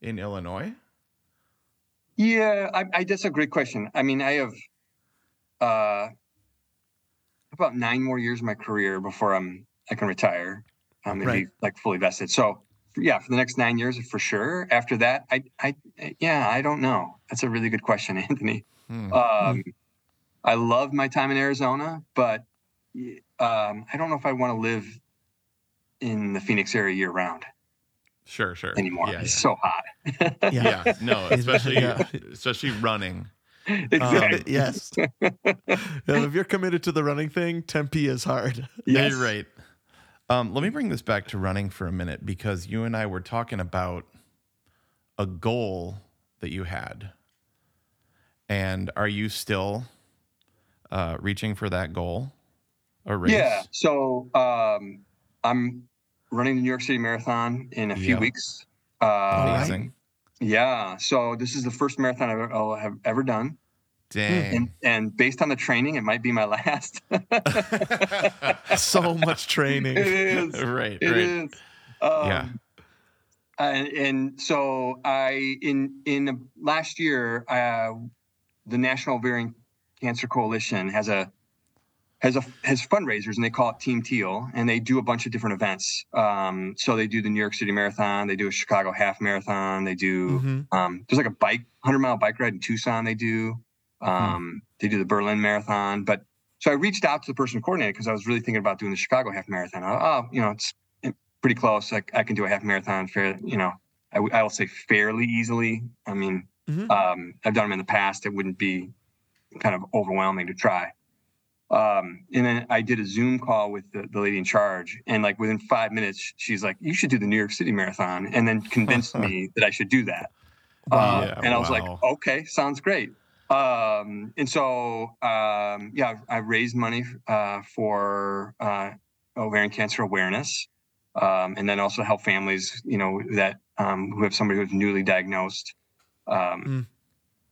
in Illinois? Yeah, I, I that's a great question. I mean, I have uh about nine more years of my career before I'm I can retire. Um, and Right. be like fully vested. So yeah, for the next nine years for sure. After that, I I yeah, I don't know. That's a really good question, Anthony. Hmm. Um, I love my time in Arizona, but um, I don't know if I want to live in the Phoenix area year round Sure, sure. anymore. Yeah, it's yeah. so hot. Yeah. yeah, no, especially Yeah. especially running. Um, exactly. yes. If you're committed to the running thing, Tempe is hard. Yeah, Yes. you're right. Um, let me bring this back to running for a minute because you and I were talking about a goal that you had. And are you still uh, reaching for that goal or race? Yeah. So um, I'm running the New York City Marathon in a few Yeah. weeks. Uh, Amazing. yeah. So this is the first marathon I've, I'll have ever done, Dang. and and based on the training, it might be my last. So much training. is. right, It right. is. Um, Yeah. And, and so I in in last year, uh, the National Ovarian Cancer Coalition has a has a has fundraisers and they call it Team Teal and they do a bunch of different events. Um, so they do the New York City Marathon, they do a Chicago Half Marathon, they do Mhm. um, there's like a bike hundred mile bike ride in Tucson. They do um, they do the Berlin Marathon, but so I reached out to the person coordinator because I was really thinking about doing the Chicago Half Marathon. Oh, oh, you know, it's pretty close. I, I can do a half marathon fair, you know, I, I will say fairly easily. I mean, Mhm. um, I've done them in the past. It wouldn't be kind of overwhelming to try. Um, and then I did a Zoom call with the, the lady in charge, and like within five minutes, she's like, "You should do the New York City Marathon," and then convinced me that I should do that. Uh, Yeah, and I was like, "Okay, sounds great." Um, and so, um, yeah, I raised money uh, for uh, ovarian cancer awareness, um, and then also help families, you know, that um, who have somebody who's newly diagnosed, um, Mm.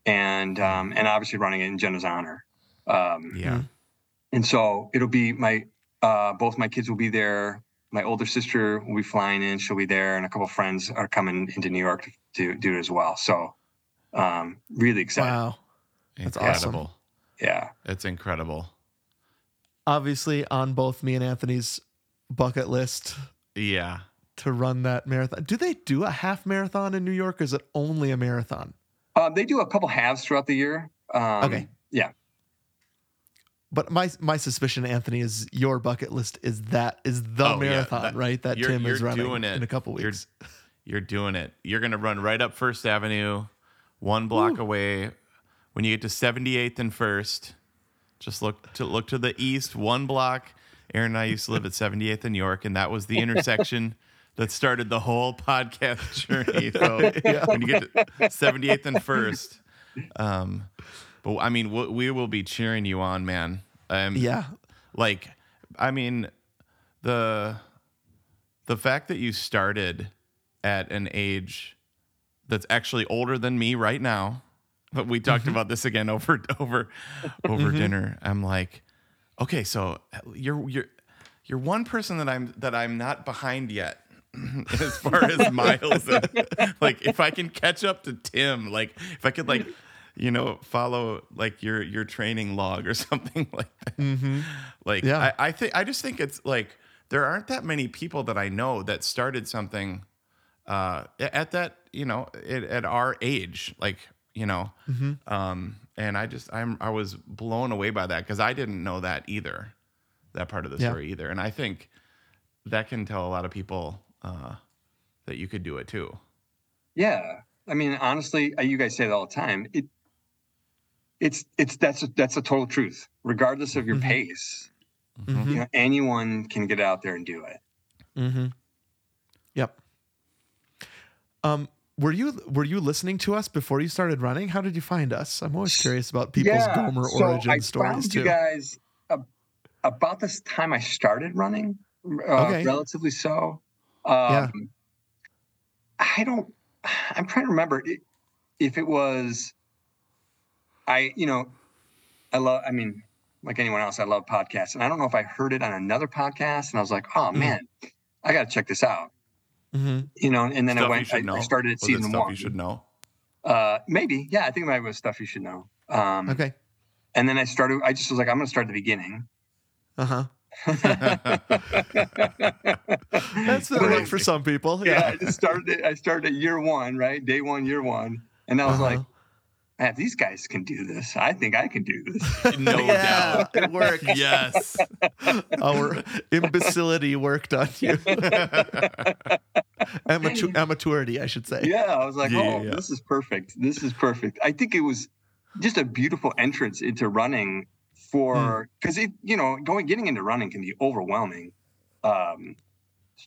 and um, and obviously running it in Jenna's honor. Um, Yeah. And so it'll be my uh, both my kids will be there. My older sister will be flying in; she'll be there, and a couple friends are coming into New York to do it as well. So, um, really excited. Wow. That's awesome. incredible. Yeah, It's incredible. Obviously, on both me and Anthony's bucket list Yeah. to run that marathon. Do they do a half marathon in New York? Or is it only a marathon? uh, they do a couple halves throughout the year. Um, Okay. Yeah. But my my suspicion, Anthony, is your bucket list is that is the Oh, yeah, marathon, that- right? That you're- Tim is you're running in a couple You're- weeks. You're doing it. You're going to run right up First Avenue, one block away. When you get to 78th and First, just look to look to the east, one block. Aaron and I used to live at 78th and York, and that was the intersection that started the whole podcast journey. So when you get to 78th and First, um, but I mean, we, we will be cheering you on, man. Um, Yeah. like i mean the the fact that you started at an age that's actually older than me right now but we talked about this again over over over dinner i'm like okay so you're you're you're one person that i'm that i'm not behind yet as far as miles and, like if i can catch up to tim like if i could like you know follow like your your training log or something like that Mm-hmm. like Yeah. I, I think I just think it's like there aren't that many people that I know that started something uh, at that you know at, at our age, like you know, Mm-hmm. um, and I just I'm I was blown away by that because I didn't know that either, that part of the Yeah. story either, and I think that can tell a lot of people uh, that you could do it too. Yeah. I mean, honestly, uh, you guys say it all the time. It, it's it's that's a, that's a total truth. Regardless of your Mhm. pace, Mm-hmm. you know, anyone can get out there and do it. Mm-hmm. Yep. Um, were you were you listening to us before you started running? How did you find us? I'm always curious about people's Gomer origin stories too. so origin I stories found too. you guys uh, about this time I started running, uh, Okay. relatively so. Um, Yeah. I don't. I'm trying to remember if it was. I you know, I love. I mean, like anyone else, I love podcasts, and I don't know if I heard it on another podcast, and I was like, oh Mm. man, I got to check this out. hmm You know, and then I Stuff you went. I. I started at Was it season stuff one. you should know. Uh, maybe, yeah. I think it might was stuff you should know. Um, Okay. And then I started. I just was like, I'm going to start at the beginning. Uh huh. That's the like, right for some people. yeah, Yeah. I just started. I started at year one, right? Day one, year one, and I was like, Uh-huh. Man, these guys can do this, I think I can do this. No yeah, doubt. it worked. Yes. Our imbecility worked on you. Amateur, amateurity, I should say. yeah, I was like, Yeah, yeah, oh, yeah. this is perfect. This is perfect. I think it was just a beautiful entrance into running for because it, you know, going getting into running can be overwhelming. Um,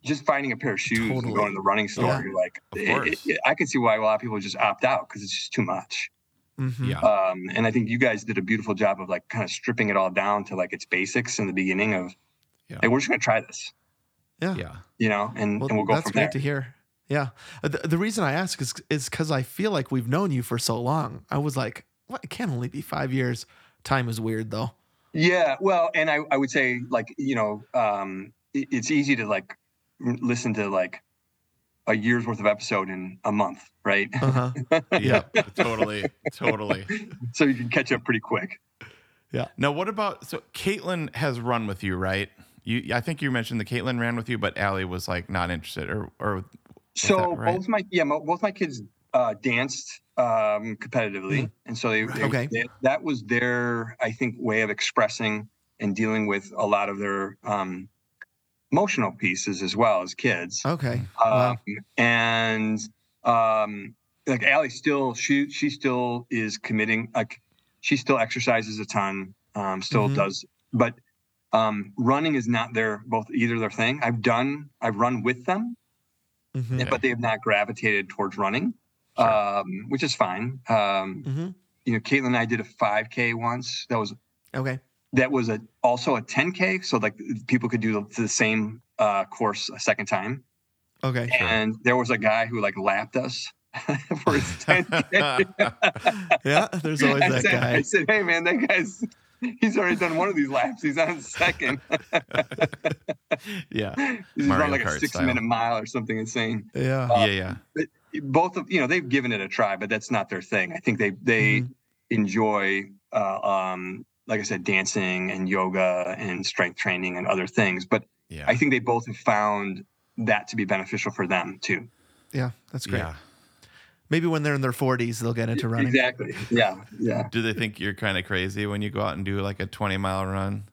just finding a pair of shoes and going to the running store, Yeah. you're like, it- it- it- I can see why a lot of people just opt out because it's just too much. Mhm. Yeah. Um, and I think you guys did a beautiful job of like kind of stripping it all down to like its basics in the beginning of, Yeah. hey, we're just gonna try this, Yeah. Yeah. you know, and, Well, and we'll go that's great there. to hear. Yeah. Uh, The, the reason I ask is is because I feel like we've known you for so long. I was like, what? It can't only be five years. Time is weird though. Yeah, well, and I, I would say like you know, um, it- it's easy to like listen to like a year's worth of episode in a month, right? Uh huh. Yeah. totally. Totally. so you can catch up pretty quick. Yeah. Now, what about so Caitlin has run with you, right? You, I think you mentioned that Caitlin ran with you, but Allie was like not interested, or or So right? both my yeah, both my kids uh, danced um, competitively, and so they, they, Okay. they- that was their I think way of expressing and dealing with a lot of their um, emotional pieces as well as kids. Okay. Wow. um, and um, like Allie still she she still is committing like she still exercises a ton, um, still Mhm. does, but um, running is not their both either their thing. I've done I've run with them, Mhm. but they have not gravitated towards running, Sure. um, which is fine. Um, Mhm. You know, Caitlin and I did a 5K once. That was Okay. That was a also a 10K, so like people could do the, the same uh, course a second time Okay. and there was a guy who like lapped us for his 10K. Yeah. There's always I that said, I said, hey man, that guy's he's already done one of these laps. He's on his second. yeah, He's Mario run like a six style. minute mile or something insane. Yeah. yeah, yeah. Both of you know they've given it a try, but that's not their thing. I think they they Mhm. enjoy uh, um like I said, dancing and yoga and strength training and other things. But Yeah. I think they both have found that to be beneficial for them too. Yeah. That's great. yeah. Maybe when they're in their 40s, they'll get into running. Exactly. Yeah. Yeah. Do they think you're kind of crazy when you go out and do like a 20 mile run?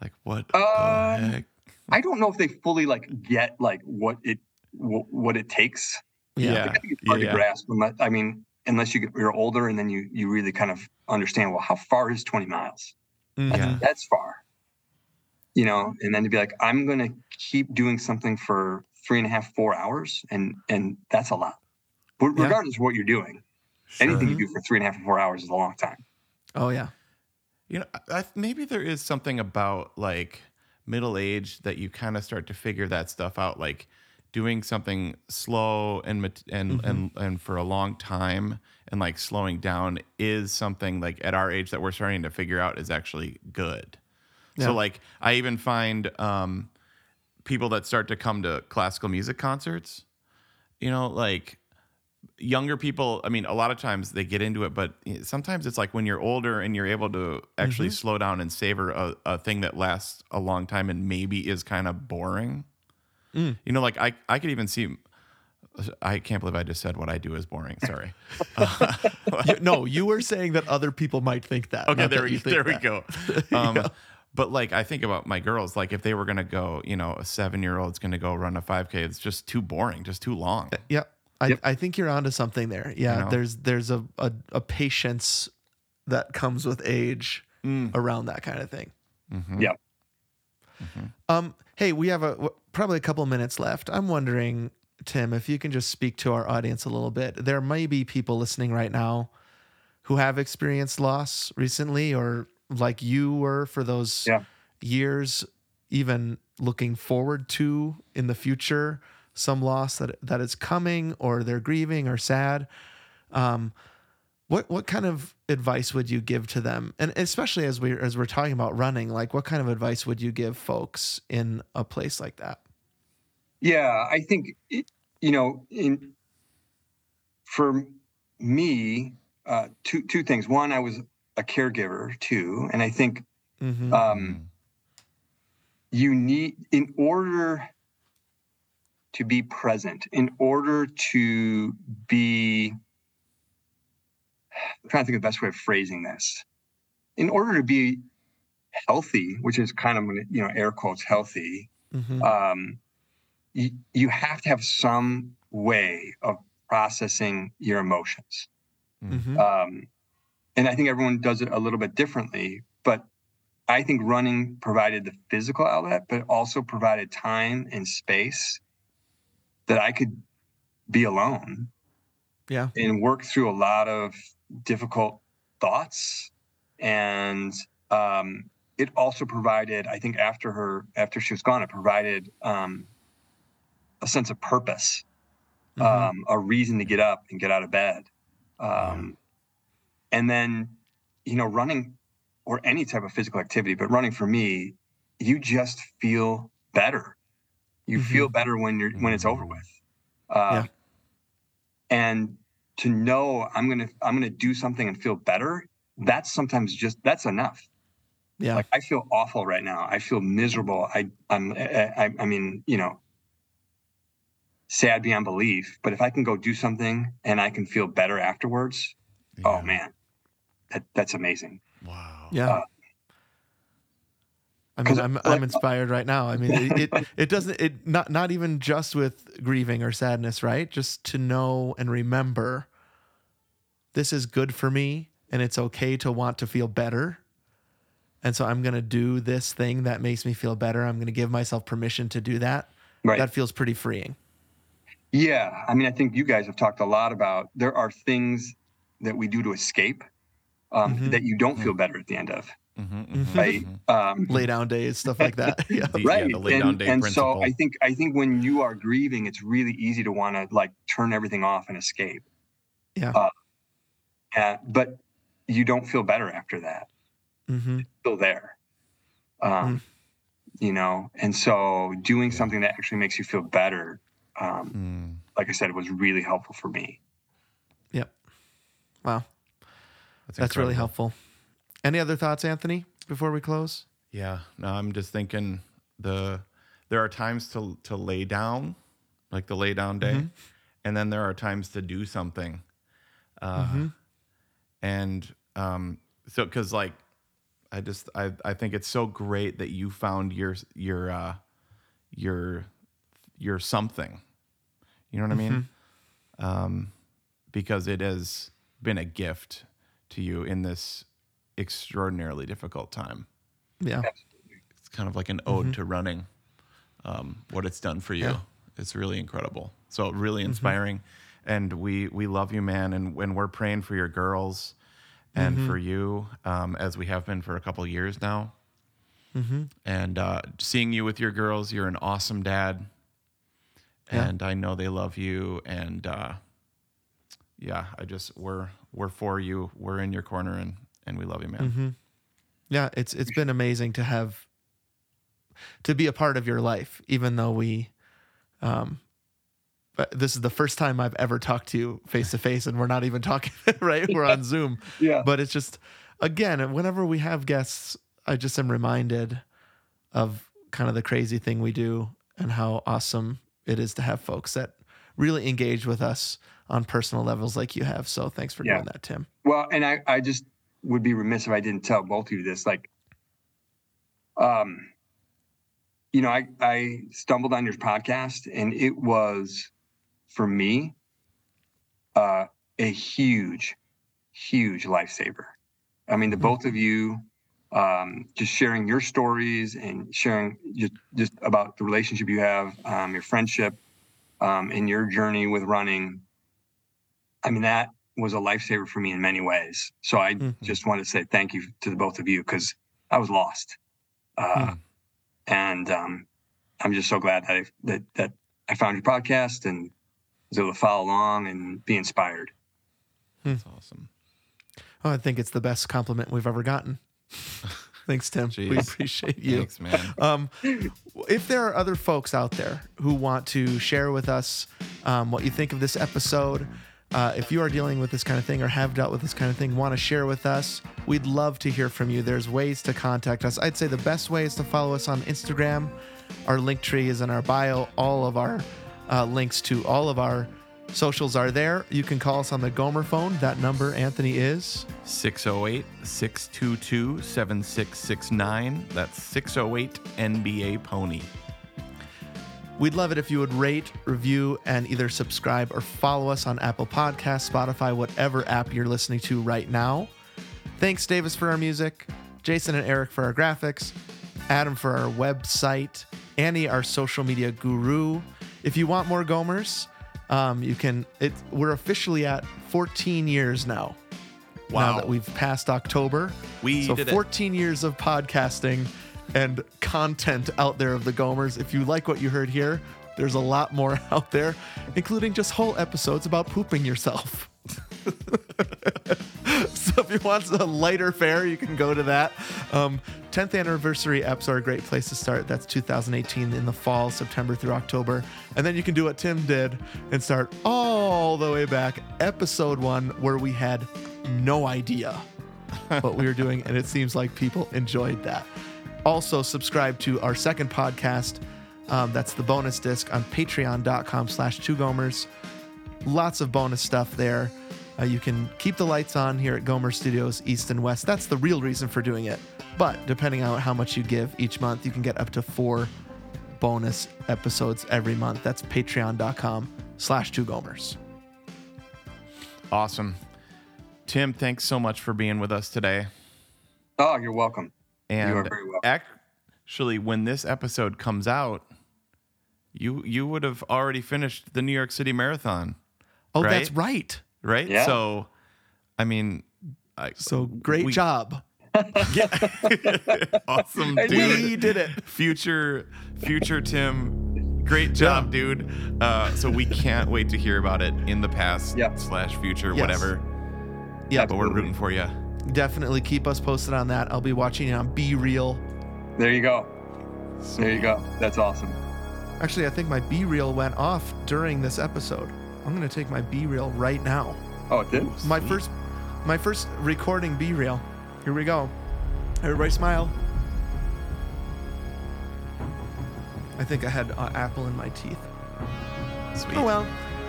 Like what Um, the heck? I don't know if they fully like get like what it what, what it takes. Yeah. I think it's hard Yeah. to grasp. Unless, I mean, unless you get, you're older and then you you really kind of understand. Well, how far is 20 miles? Mhm. Yeah. That's far. You know, and then to be like, I'm going to keep doing something for three and a half, four hours, and and that's a lot. But Yeah. regardless of what you're doing, anything you do for three and a half or four hours is a long time. Oh, yeah. You know, I, I- maybe there is something about like middle age that you kind of start to figure that stuff out. Like doing something slow and and Mm-hmm. and and for a long time, and like slowing down is something like at our age that we're starting to figure out is actually good. Yeah. So like I even find um, people that start to come to classical music concerts, you know, like younger people i mean a lot of times they get into it but sometimes it's like when you're older and you're able to actually Mm-hmm. slow down and savor a, a thing that lasts a long time and maybe is kind of boring Mm. you know like i i could even see i can't believe i just said what i do is boring sorry You- no, you were saying that other people might think that. okay there that we you think there we go um but like i think about my girls like if they were gonna go you know a seven year old's gonna go run a 5k it's just too boring just too long Yep. I, Yep. I think you're onto something there. Yeah. You know? There's there's a, a, a patience that comes with age Mm. around that kind of thing. Mhm. Yeah. Um, hey, we have a probably a couple minutes left. I'm wondering, Tim, if you can just speak to our audience a little bit. There may be people listening right now who have experienced loss recently, or like you were for those Yeah. years, even looking forward to in the future some loss that that is coming, or they're grieving or sad. Um, what what kind of advice would you give to them, and especially as we as we're talking about running, like what kind of advice would you give folks in a place like that? Yeah, I think you know, in for me, uh, two two things. One, I was a caregiver too, and I think Mm-hmm. um, you need in order to be present, in order to be. I'm trying to think of the best way of phrasing this. In order to be healthy, which is kind of you know air quotes healthy, hmm um, you, you have to have some way of processing your emotions. hmm Um, and I think everyone does it a little bit differently, but I think running provided the physical outlet, but also provided time and space that I could be alone Yeah. and work through a lot of difficult thoughts. And um, it also provided, I think, after her, after she was gone, it provided um, a sense of purpose, Mhm. um, a reason to get up and get out of bed. Um, And then, you know, running or any type of physical activity, but running for me, you just feel better. You Mhm. feel better when you're when it's over with. Uh, Yeah. And to know I'm gonna I'm gonna do something and feel better. That's sometimes just that's enough. Yeah. Like I feel awful right now. I feel miserable. I I'm I, I, I mean you know sad beyond belief. But if I can go do something and I can feel better afterwards, oh man, that that's amazing. Wow. Yeah. Uh, I mean, I'm like- I'm inspired right now. I mean, it, it it doesn't it not not even just with grieving or sadness, right? Just to know and remember this is good for me and it's okay to want to feel better. And so I'm going to do this thing that makes me feel better. I'm going to give myself permission to do that. Right. That feels pretty freeing. Yeah, I mean, I think you guys have talked a lot about there are things that we do to escape um, Mhm. that you don't feel better at the end of, Mm-hmm, mm-hmm, right? Um, Lay down days, stuff like that. Yeah. The, yeah, right, the lay and, down day and principle. so I think I think when you are grieving, it's really easy to want to like turn everything off and escape. Yeah. Uh, and, but you don't feel better after that. Mm-hmm. Still there. Um, You know, and so doing something that actually makes you feel better, um, Mm. like I said, was really helpful for me. Yep. Wow. That's, That's really helpful. Any other thoughts, Anthony, before we close? Yeah. No, I'm just thinking the there are times to to lay down, like the lay down day, Mhm. and then there are times to do something. Uh, Mhm. And um, so because like I just I I think it's so great that you found your your uh, your your something. You know what I mean? Um, because it has been a gift to you in this extraordinarily difficult time. Yeah. it's kind of like an ode to running um, what it's done for you. Yeah. it's really incredible. So really inspiring. And we we love you man and when we're praying for your girls and for you um, as we have been for a couple years now. And uh, seeing you with your girls you're an awesome dad. Yeah. and i know they love you. And uh, yeah i just we're we're for you. We're in your corner and and we love you man hmm Yeah, it's it's been amazing to have to be a part of your life, even though we um but this is the first time I've ever talked to you face to face and we're not even talking right? We're on Zoom. Yeah. But it's just again, whenever we have guests, I just am reminded of kind of the crazy thing we do and how awesome it is to have folks that really engage with us on personal levels like you have. So thanks for Yeah. doing that, Tim. Well, and I, I just would be remiss if I didn't tell both of you this. Like, um, you know, I, I stumbled on your podcast and it was for me uh, a huge, huge lifesaver. I mean, the both of you um, just sharing your stories and sharing just, just about the relationship you have, um, your friendship, um, in your journey with running. I mean, that was a lifesaver for me in many ways. So I Mhm. just want to say thank you to the both of you because I was lost, uh, Hmm. and um, I'm just so glad that I, that that I found your podcast and was able to follow along and be inspired. That's awesome. Oh, I think it's the best compliment we've ever gotten. Thanks, Tim. We appreciate you. Thanks, man. Um, if there are other folks out there who want to share with us um, what you think of this episode, uh, if you are dealing with this kind of thing or have dealt with this kind of thing, want to share with us, we'd love to hear from you. There's ways to contact us. I'd say the best way is to follow us on Instagram. Our Linktree is in our bio. All of our uh, links to all of our socials are there. You can call us on the Gomer phone. That number, Anthony, is 608 622 7669. That's 608 NBA Pony. We'd love it if you would rate, review, and either subscribe or follow us on Apple Podcasts, Spotify, whatever app you're listening to right now. Thanks, Davis, for our music, Jason and Eric for our graphics, Adam for our website, Annie, our social media guru. If you want more Gomers, um, you can. It, we're officially at 14 years now. Wow. Now that we've passed October, We so did it. 14 years of podcasting and content out there of the Gomers. If you like what you heard here, there's a lot more out there, including just whole episodes about pooping yourself. so if you want a lighter fare, you can go to that. Um, 10th anniversary eps are a great place to start. That's 2018 in the fall, September through October. And then you can do what Tim did and start all the way back, episode one, where we had no idea what we were doing, and it seems like people enjoyed that. Also, subscribe to our second podcast. Um, that's the bonus disc on patreon.com slash two gomers. Lots of bonus stuff there. Uh, you can keep the lights on here at Gomer Studios East and West. That's the real reason for doing it. But depending on how much you give each month, you can get up to four bonus episodes every month. That's patreon.com slash two gomers. Awesome. Tim, thanks so much for being with us today. Oh, you're welcome. And You are very actually, when this episode comes out, you you would have already finished the New York City Marathon, Oh, Right? that's right. right? Yeah. So, I mean, I, So great we- job. awesome, dude. We did it. future future Tim great job dude uh, so we can't wait to hear about it in the past Yep. slash future Yes. whatever Yeah, but we're rooting for you definitely keep us posted on that. I'll be watching it on BeReal. There you go. There you go. That's awesome. Actually, I think my BeReal went off during this episode. I'm gonna take my BeReal right now. Oh, it did. My Sweet. first, my first recording BeReal. Here we go. Everybody smile. I think I had uh, apple in my teeth. Sweet. Oh well.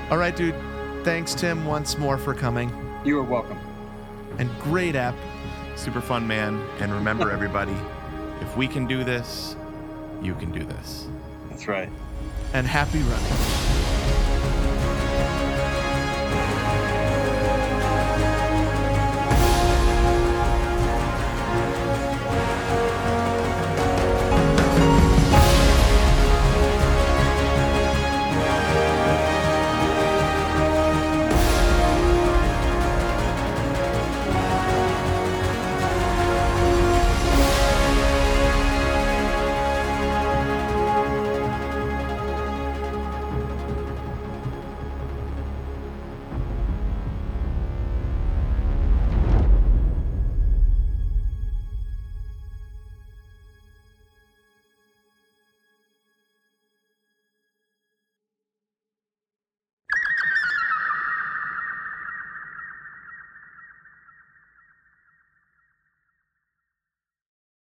All right, dude. Thanks, Tim, once more for coming. You are welcome. And great app. super fun man and remember everybody if we can do this you can do this That's right. And happy running.